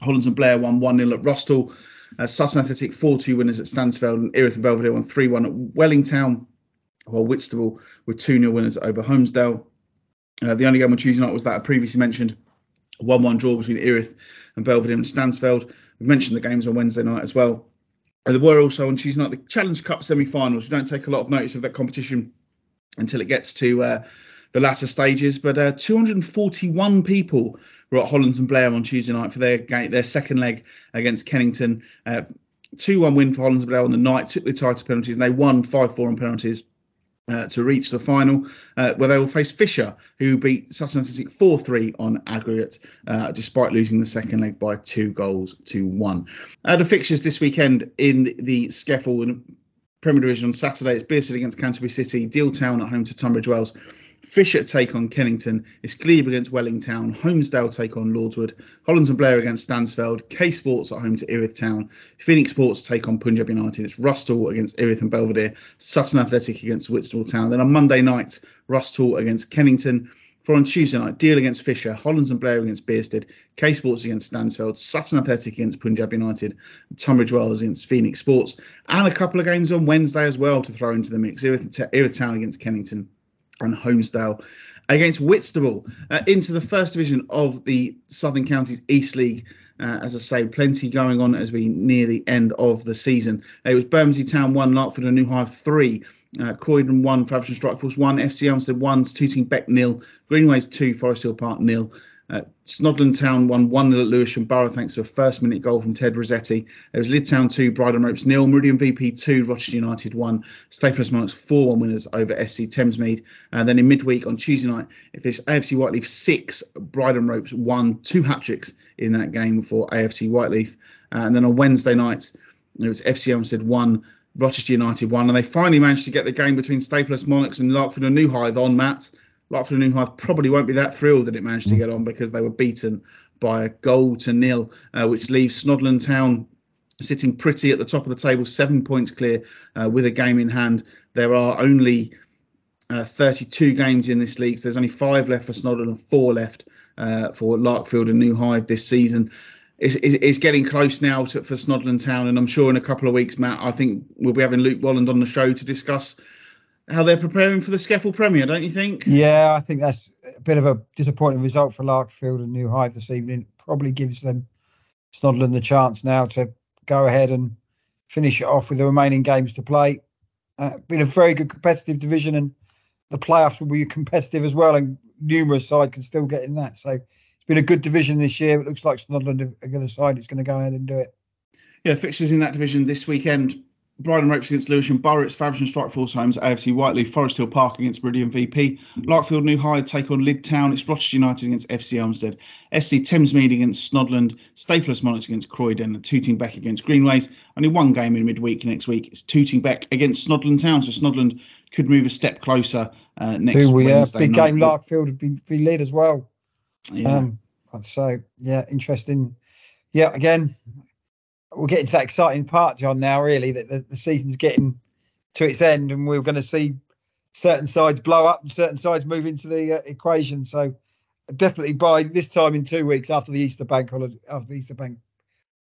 Hollands and Blair won 1 0 at Rusthall. Uh, Sutton Athletic 4 2 winners at Stansfeld. And Erith and Belvedere won 3 1 at Welling Town. While Whitstable were 2 0 winners over Holmesdale. Uh, the only game on Tuesday night was that I previously mentioned 1 1 draw between Erith and Belvedere and Stansfeld. We've mentioned the games on Wednesday night as well. Uh, there were also on Tuesday night the Challenge Cup semi finals. We don't take a lot of notice of that competition until it gets to uh, the latter stages. But uh, 241 people were at Hollands and Blair on Tuesday night for their ga- their second leg against Kennington. Uh, 2 1 win for Hollands and Blair on the night, took the title penalties, and they won 5 4 on penalties. Uh, to reach the final, uh, where they will face Fisher, who beat Sutton Athletic 4 3 on aggregate, uh, despite losing the second leg by two goals to one. Uh, the fixtures this weekend in the SCEFL and Premier Division on Saturday, it's Bearsted against Canterbury City, Deal Town at home to Tunbridge Wells, Fisher take on Kennington, it's Glebe against Welling Town, Holmesdale take on Lordswood, Hollands and Blair against Stansfeld, K Sports at home to Erith Town, Phoenix Sports take on Punjab United, it's Rusthall against Erith and Belvedere, Sutton Athletic against Whitstable Town. Then on Monday night, Rusthall against Kennington. For on Tuesday night, Deal against Fisher, Hollands and Blair against Bearsted, K Sports against Stansfeld, Sutton Athletic against Punjab United, Tunbridge Wells against Phoenix Sports, and a couple of games on Wednesday as well to throw into the mix. Erith, Erith Town against Kennington and Holmesdale against Whitstable uh, into the first division of the Southern Counties East League. Uh, as I say, plenty going on as we near the end of the season. Uh, it was Bermondsey Town 1, Larkfield and New Hythe 3. Uh, Croydon 1, Faversham Strikeforce 1, FC Elmstead 1, Tooting Bec nil, Greenways 2, Forest Hill Park nil. Uh, Snodland Town won 1 0 at Lewisham Borough thanks to a first minute goal from Ted Rossetti. It was Lydd Town 2, Bridon Ropes nil, Meridian VP 2, Rochester United 1, Staplehurst Monarchs 4 1 winners over SC Thamesmead. And then in midweek on Tuesday night, it finished AFC Whyteleafe 6, Bridon Ropes 1, two hat tricks in that game for AFC Whyteleafe. Uh, and then on Wednesday night, it was FC Elmstead 1, Rochester United won, and they finally managed to get the game between Staplehurst Monarchs and Larkfield and New Hythe on, Matt. Larkfield and New Hythe probably won't be that thrilled that it managed to get on because they were beaten by a goal to nil, uh, which leaves Snodland Town sitting pretty at the top of the table, seven points clear uh, with a game in hand. There are only uh, 32 games in this league. So there's only five left for Snodland and four left uh, for Larkfield and New Hythe this season. It's, it's, getting close now to, for Snodland Town, and I'm sure in a couple of weeks, Matt, I think we'll be having Luke Walland on the show to discuss how they're preparing for the SCEFL Premier, don't you think? Yeah, I think that's a bit of a disappointing result for Larkfield and New Hythe this evening. Probably gives them Snodland the chance now to go ahead and finish it off with the remaining games to play. Uh, been a very good competitive division, and the playoffs will be competitive as well, and numerous sides can still get in that. So it's been a good division this year. It looks like Snodland, the other side, is going to go ahead and do it. Yeah, fixtures in that division this weekend. Bridon Ropes against Lewisham, Burrets, Faversham, Strikeforce Homes, AFC Whyteleafe, Forest Hill Park against Meridian VP, Larkfield New Hythe take on Lydd Town, it's Rochester United against FC Elmstead, SC Thamesmead against Snodland, Staplehurst Monarchs against Croydon, and Tooting Bec against Greenways. Only one game in midweek next week. It's Tooting Bec against Snodland Town, so Snodland could move a step closer uh, next week. Who we, Wednesday. Uh, big night. game, Larkfield would be, be lead as well. Yeah. Um, so, yeah, interesting. Yeah, again, we're getting to that exciting part, John. Now, really, that the, the season's getting to its end, and we're going to see certain sides blow up and certain sides move into the uh, equation. So, definitely by this time in two weeks after the Easter Bank holiday, after the Easter Bank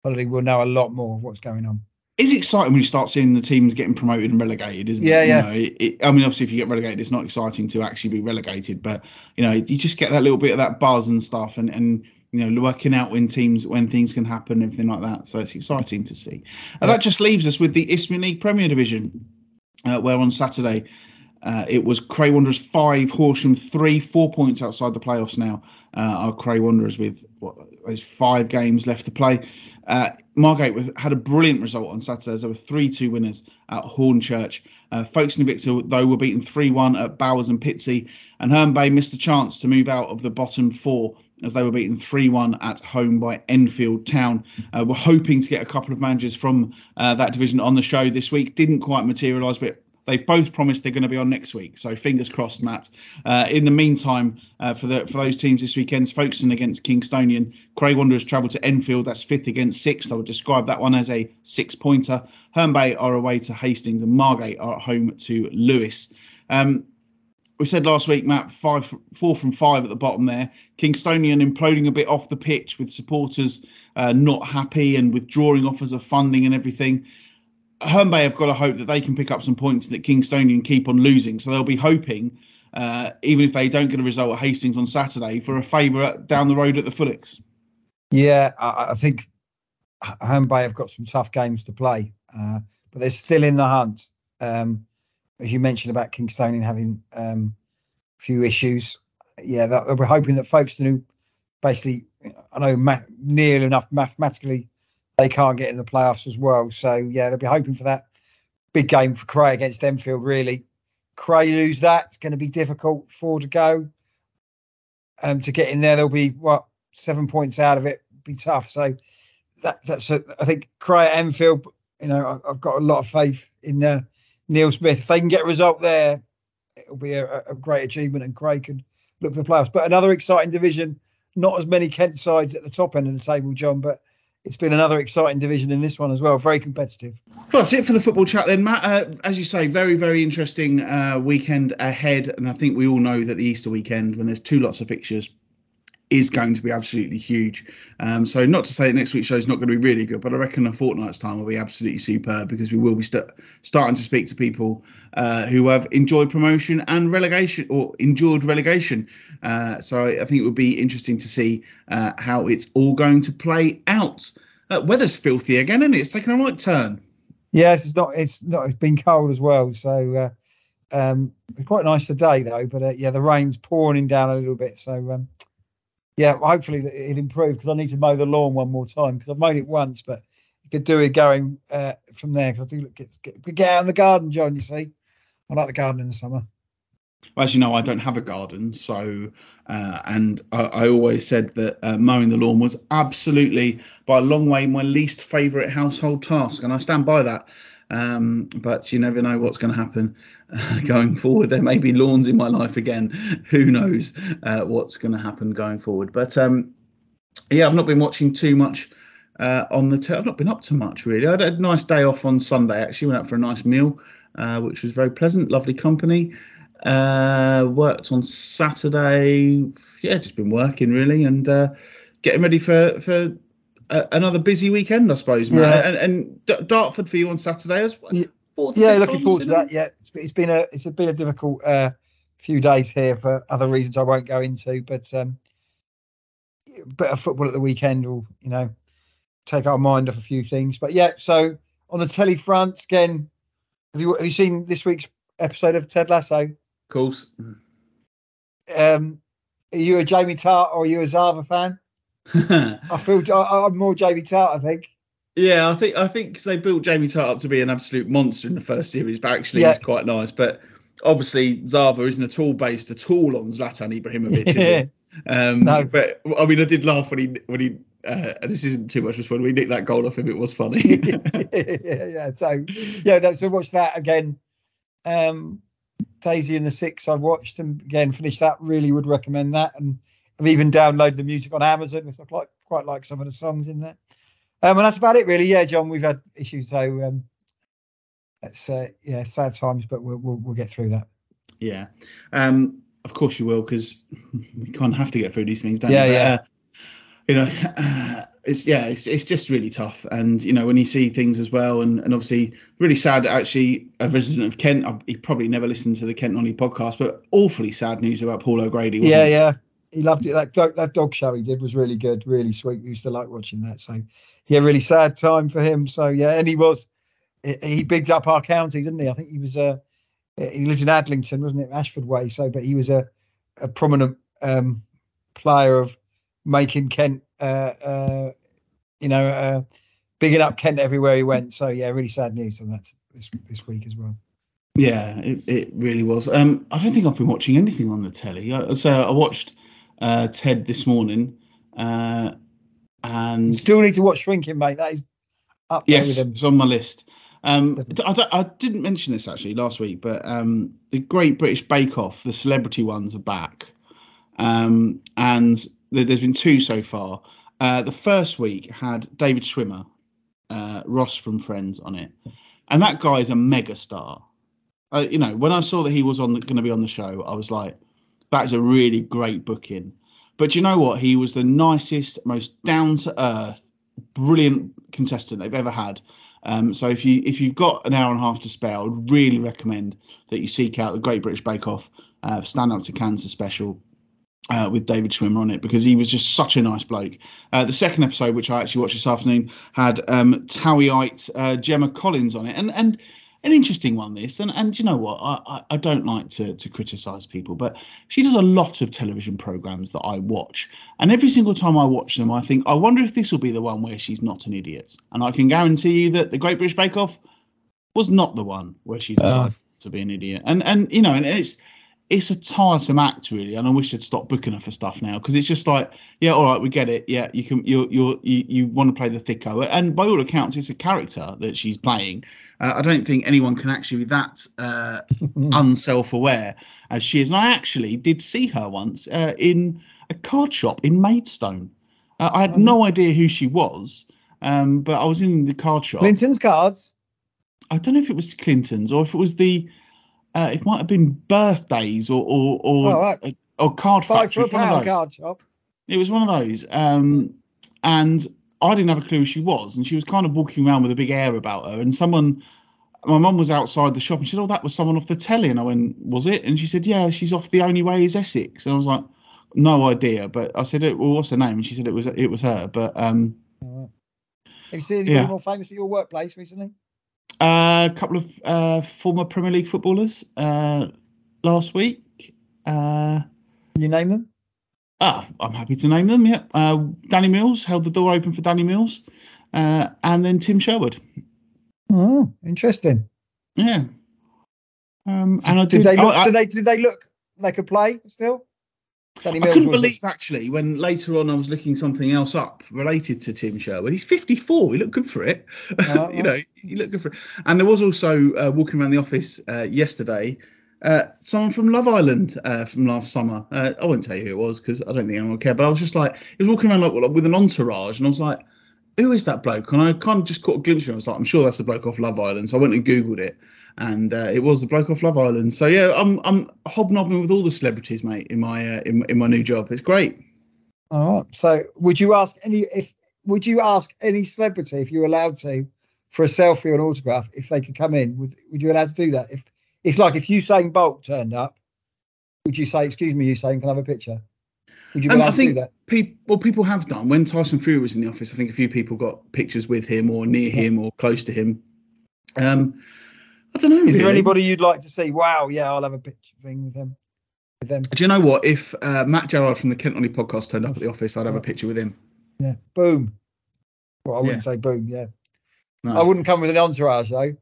holiday, we'll know a lot more of what's going on. It's exciting when you start seeing the teams getting promoted and relegated, isn't yeah, it? Yeah, you know, it, it, I mean, obviously, if you get relegated, it's not exciting to actually be relegated, but you know, you just get that little bit of that buzz and stuff, and and you know, working out when teams when things can happen, everything like that. So it's exciting to see. And that just leaves us with the Isthmian League Premier Division, uh, where on Saturday uh, it was Cray Wanderers five, Horsham three, four points outside the playoffs now. Uh, are Cray Wanderers with what, those five games left to play. Uh, Margate had a brilliant result on Saturday. There were three two winners at Hornchurch. Uh, Folkestone Invicta, though, were beaten 3 1 at Bowers and Pitsea. And Herne Bay missed a chance to move out of the bottom four as they were beaten 3 1 at home by Enfield Town. Uh, we're hoping to get a couple of managers from uh, that division on the show this week. Didn't quite materialise, but they both promised they're going to be on next week. So fingers crossed, Matt. Uh, in the meantime, uh, for the for those teams this weekend, Folkestone against Kingstonian, Cray Wanderers travel to Enfield. That's fifth against sixth. I would describe that one as a six pointer. Herne Bay are away to Hastings, and Margate are at home to Lewes. Um, we said last week, Matt, five, four from five at the bottom there. Kingstonian imploding a bit off the pitch with supporters uh, not happy and withdrawing offers of funding and everything. Herne Bay have got to hope that they can pick up some points that Kingstonian keep on losing. So they'll be hoping, uh, even if they don't get a result at Hastings on Saturday, for a favour down the road at the Fullocks. Yeah, I, I think Bay have got some tough games to play, uh, but they're still in the hunt. Um, as you mentioned about Kingstonian having um, a few issues, yeah, that, we're hoping that Folkestone, who basically, I know math, near enough mathematically, they can't get in the playoffs as well. So yeah, they'll be hoping for that big game for Cray against Enfield. Really, Cray lose that, it's going to be difficult. for to go. Um, to get in there, there'll be what seven points out of it. Be tough. So that, that's a, I think Cray at Enfield. You know, I've got a lot of faith in uh, Neil Smith. If they can get a result there, it'll be a, a great achievement, and Cray could look for the playoffs. But another exciting division. Not as many Kent sides at the top end of the table, John, but it's been another exciting division in this one as well. Very competitive. Well, that's it for the football chat then, Matt. Uh, as you say, very, very interesting uh, weekend ahead. And I think we all know that the Easter weekend, when there's two lots of fixtures, is going to be absolutely huge. Um, so not to say that next week's show is not going to be really good, but I reckon a fortnight's time will be absolutely superb because we will be st- starting to speak to people uh, who have enjoyed promotion and relegation or endured relegation. Uh, so I, think it would be interesting to see uh, how it's all going to play out. Uh, weather's filthy again, and it? it's taken a right turn. Yes, it's not. It's not. It's been cold as well. So. Uh, um, it's quite nice today though, but uh, yeah, the rain's pouring down a little bit. So um, yeah, hopefully it improve because I need to mow the lawn one more time because I've mowed it once, but you could do it going uh, from there because I do look, get, get, get out in the garden, John. You see, I like the garden in the summer. Well, as you know, I don't have a garden, so uh, and I, I, always said that uh, mowing the lawn was absolutely by a long way my least favourite household task, and I stand by that. Um, but you never know what's going to happen uh, going forward. There may be lawns in my life again. Who knows uh, what's going to happen going forward? But um, yeah, I've not been watching too much uh, on the. Te- I've not been up to much really. I had a nice day off on Sunday. Actually, went out for a nice meal, uh, which was very pleasant. Lovely company. Uh, worked on Saturday. Yeah, just been working really and uh, getting ready for for another busy weekend, I suppose, man. Yeah. And, and D- Dartford for you on Saturday as well. Yeah. Yeah, looking forward to that. Yeah, it's, it's been a it's been a difficult uh, few days here for other reasons I won't go into, but um, bit of football at the weekend will you know take our mind off a few things. But yeah, so on the telly front again, have you have you seen this week's episode of Ted Lasso? Of course. Um, are you a Jamie Tartt or are you a Zava fan? I feel I, I'm more Jamie Tartt, I think. Yeah, I think I think 'cause they built Jamie Tartt up to be an absolute monster in the first series, but actually Yeah. he's quite nice. But obviously Zava isn't at all based at all on Zlatan Ibrahimovic. Yeah. Um, No. But I mean, I did laugh when he when he. Uh, and this isn't too much Just when we nicked that goal off him. It was funny. yeah, yeah. So yeah, that's so watch that again. Um Daisy and the Six I've watched and again finished that. Really would recommend that. And I've even downloaded the music on Amazon because I quite quite like some of the songs in there. Um and that's about it really. Yeah, John, we've had issues so um it's uh, yeah, sad times, but we'll we'll, we'll get through that. Yeah, um, of course you will, because we can't have to get through these things, don't Yeah, we? But, yeah. uh, you know, uh, it's yeah, it's it's just really tough, and you know when you see things as well, and and obviously really sad actually a resident of Kent, uh, he probably never listened to the Kent Nolly podcast, but awfully sad news about Paul O'Grady. Wasn't Yeah, it? yeah. He loved it. That dog, that dog show he did was really good, really sweet. We used to like watching that. So yeah, really sad time for him. So yeah, and he was he- bigged up our county, didn't he? I think he was uh he lived in Aldington, wasn't it, Ashford Way? So, but he was a a prominent um player of making Kent uh uh you know uh bigging up Kent everywhere he went. So yeah, really sad news on that this this week as well. Yeah, it, it really was. Um, I don't think I've been watching anything on the telly. I, so I watched uh, Ted this morning, uh, and You still need to watch Shrinking, mate. That is up there Yes, with him. it's on my list. Um, I didn't mention this actually last week, but um, the Great British Bake Off, the celebrity ones are back, um, and th- there's been two so far. Uh, the first week had David Schwimmer, uh, Ross from Friends on it, and that guy is a mega star. Uh, you know, when I saw that he was on going to be on the show, I was like, that is a really great booking. But you know what? He was the nicest, most down to earth, brilliant contestant they've ever had. Um, so if you if you've got an hour and a half to spare, I would really recommend that you seek out the Great British Bake Off uh, Stand Up to Cancer special uh, with David Schwimmer on it because he was just such a nice bloke. Uh, the second episode, which I actually watched this afternoon, had um, Towieite uh, Gemma Collins on it, and and an interesting one this. And and you know what, I I, I don't like to to criticise people, but she does a lot of television programs that I watch, and every single time I watch them, I think I wonder if this will be the one where she's not an idiot. And I can guarantee you that the Great British Bake Off was not the one where she decided uh. to be an idiot. And and you know, and it's it's a tiresome act really, and I wish they'd stop booking her for stuff now because it's just like, yeah, all right, we get it. Yeah, you can, you're, you you, you want to play the thicko, and by all accounts, it's a character that she's playing. Uh, I don't think anyone can actually be that uh, unself-aware as she is. And I actually did see her once uh, in a card shop in Maidstone. Uh, I had no idea who she was, um, but I was in the card shop. Clinton's cards. I don't know if it was Clinton's or if it was the. Uh, it might have been birthdays or or or, Oh, right. or card Five factory. for a pound card shop. It was one of those. Um, and I didn't have a clue who she was, and she was kind of walking around with a big air about her. And someone, my mum was outside the shop, and she said, "Oh, that was someone off the telly." And I went, "Was it?" And she said, "Yeah, she's off the Only Way Is Essex." And I was like, "No idea." But I said, "Well, what's her name?" And she said it was it was her. But um, Have you seen anybody Yeah. more famous at your workplace recently? A couple of uh, former Premier League footballers uh, last week. Uh, Can you name them? Ah, I'm happy to name them. Yeah, uh, Danny Mills held the door open for Danny Mills, uh, and then Tim Sherwood. Oh, interesting. Yeah. Um, and I Did did. they look? I- did they? Did they look like a play still? Danny I couldn't believe actually when later on I was looking something else up related to Tim Sherwood. He's 54. He looked good for it. Oh, you know, he looked good for it. And there was also uh, walking around the office uh, yesterday. Uh, someone from Love Island uh, from last summer. Uh, I won't tell you who it was because I don't think anyone will care. But I was just like, he was walking around like, like with an entourage, and I was like, who is that bloke? And I kind of just caught a glimpse of him. I was like, I'm sure that's the bloke off Love Island. So I went and googled it, and uh, it was the bloke off Love Island. So yeah, I'm I'm hobnobbing with all the celebrities, mate, in my uh, in, in my new job. It's great. All right. So, would you ask any if would you ask any celebrity if you were allowed to for a selfie or an autograph if they could come in? Would would you allowed to do that? If it's like if Usain Bolt turned up, would you say, "Excuse me, Usain, can I have a picture"? Would you be Um, allowed I to do think that? people, well, people have done. When Tyson Fury was in the office, I think a few people got pictures with him or near Yeah. him or close to him. Um, I don't know. Is there anybody you'd like to see? Wow, yeah, I'll have a picture thing with him. With them, Do you know what? If uh, Matt Gerard from the Kent Only podcast turned up at the office, I'd have a picture with him. yeah. Boom. Well, I wouldn't say boom. Yeah, No. I wouldn't come with an entourage though.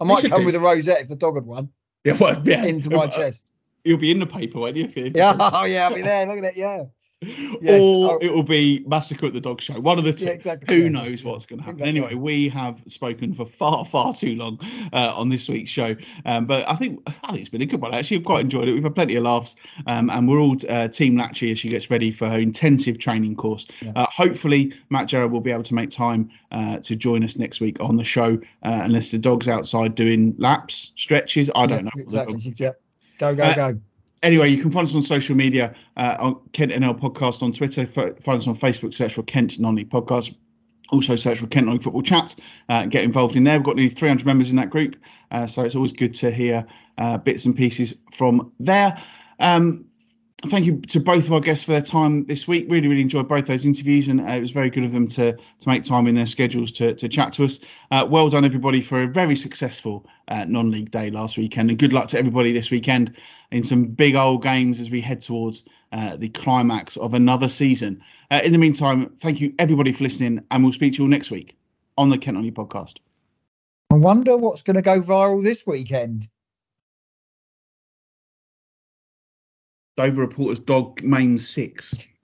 I might come do. with a rosette if the dog had one Yeah, well, yeah. into my chest. You'll be in the paper, won't you? you- Yeah, oh yeah, I'll be there. Look at that. Yeah, Yes, or it will be Massacre at the Dog Show. One of the two. Yeah, exactly. Who knows what's going to happen? Exactly. Anyway, we have spoken for far, far too long uh, on this week's show, um, but I think I think it's been a good one. Actually, I've quite enjoyed it. We've had plenty of laughs, um, and we're all uh, Team Latchy as she gets ready for her intensive training course. Yeah. Uh, hopefully, Matt Jarrett will be able to make time uh, to join us next week on the show, uh, unless the dog's outside doing laps, stretches. I don't know. exactly. Yeah. Go go Uh, go. Anyway, you can find us on social media uh, on Kent NL Podcast on Twitter. Find us on Facebook, search for Kent Non-League Podcast. Also search for Kent Non-League Football Chat. Uh, get involved in there. We've got nearly 300 members in that group, uh, so it's always good to hear uh, bits and pieces from there. Um, thank you to both of our guests for their time this week. Really, really enjoyed both those interviews, and uh, it was very good of them to to make time in their schedules to to chat to us. Uh, well done, everybody, for a very successful uh, non-league day last weekend, and good luck to everybody this weekend in some big old games as we head towards uh, the climax of another season. Uh, in the meantime, thank you everybody for listening, and we'll speak to you all next week on the Kent Only podcast. I wonder what's going to go viral this weekend. Dover reporters dog maims six.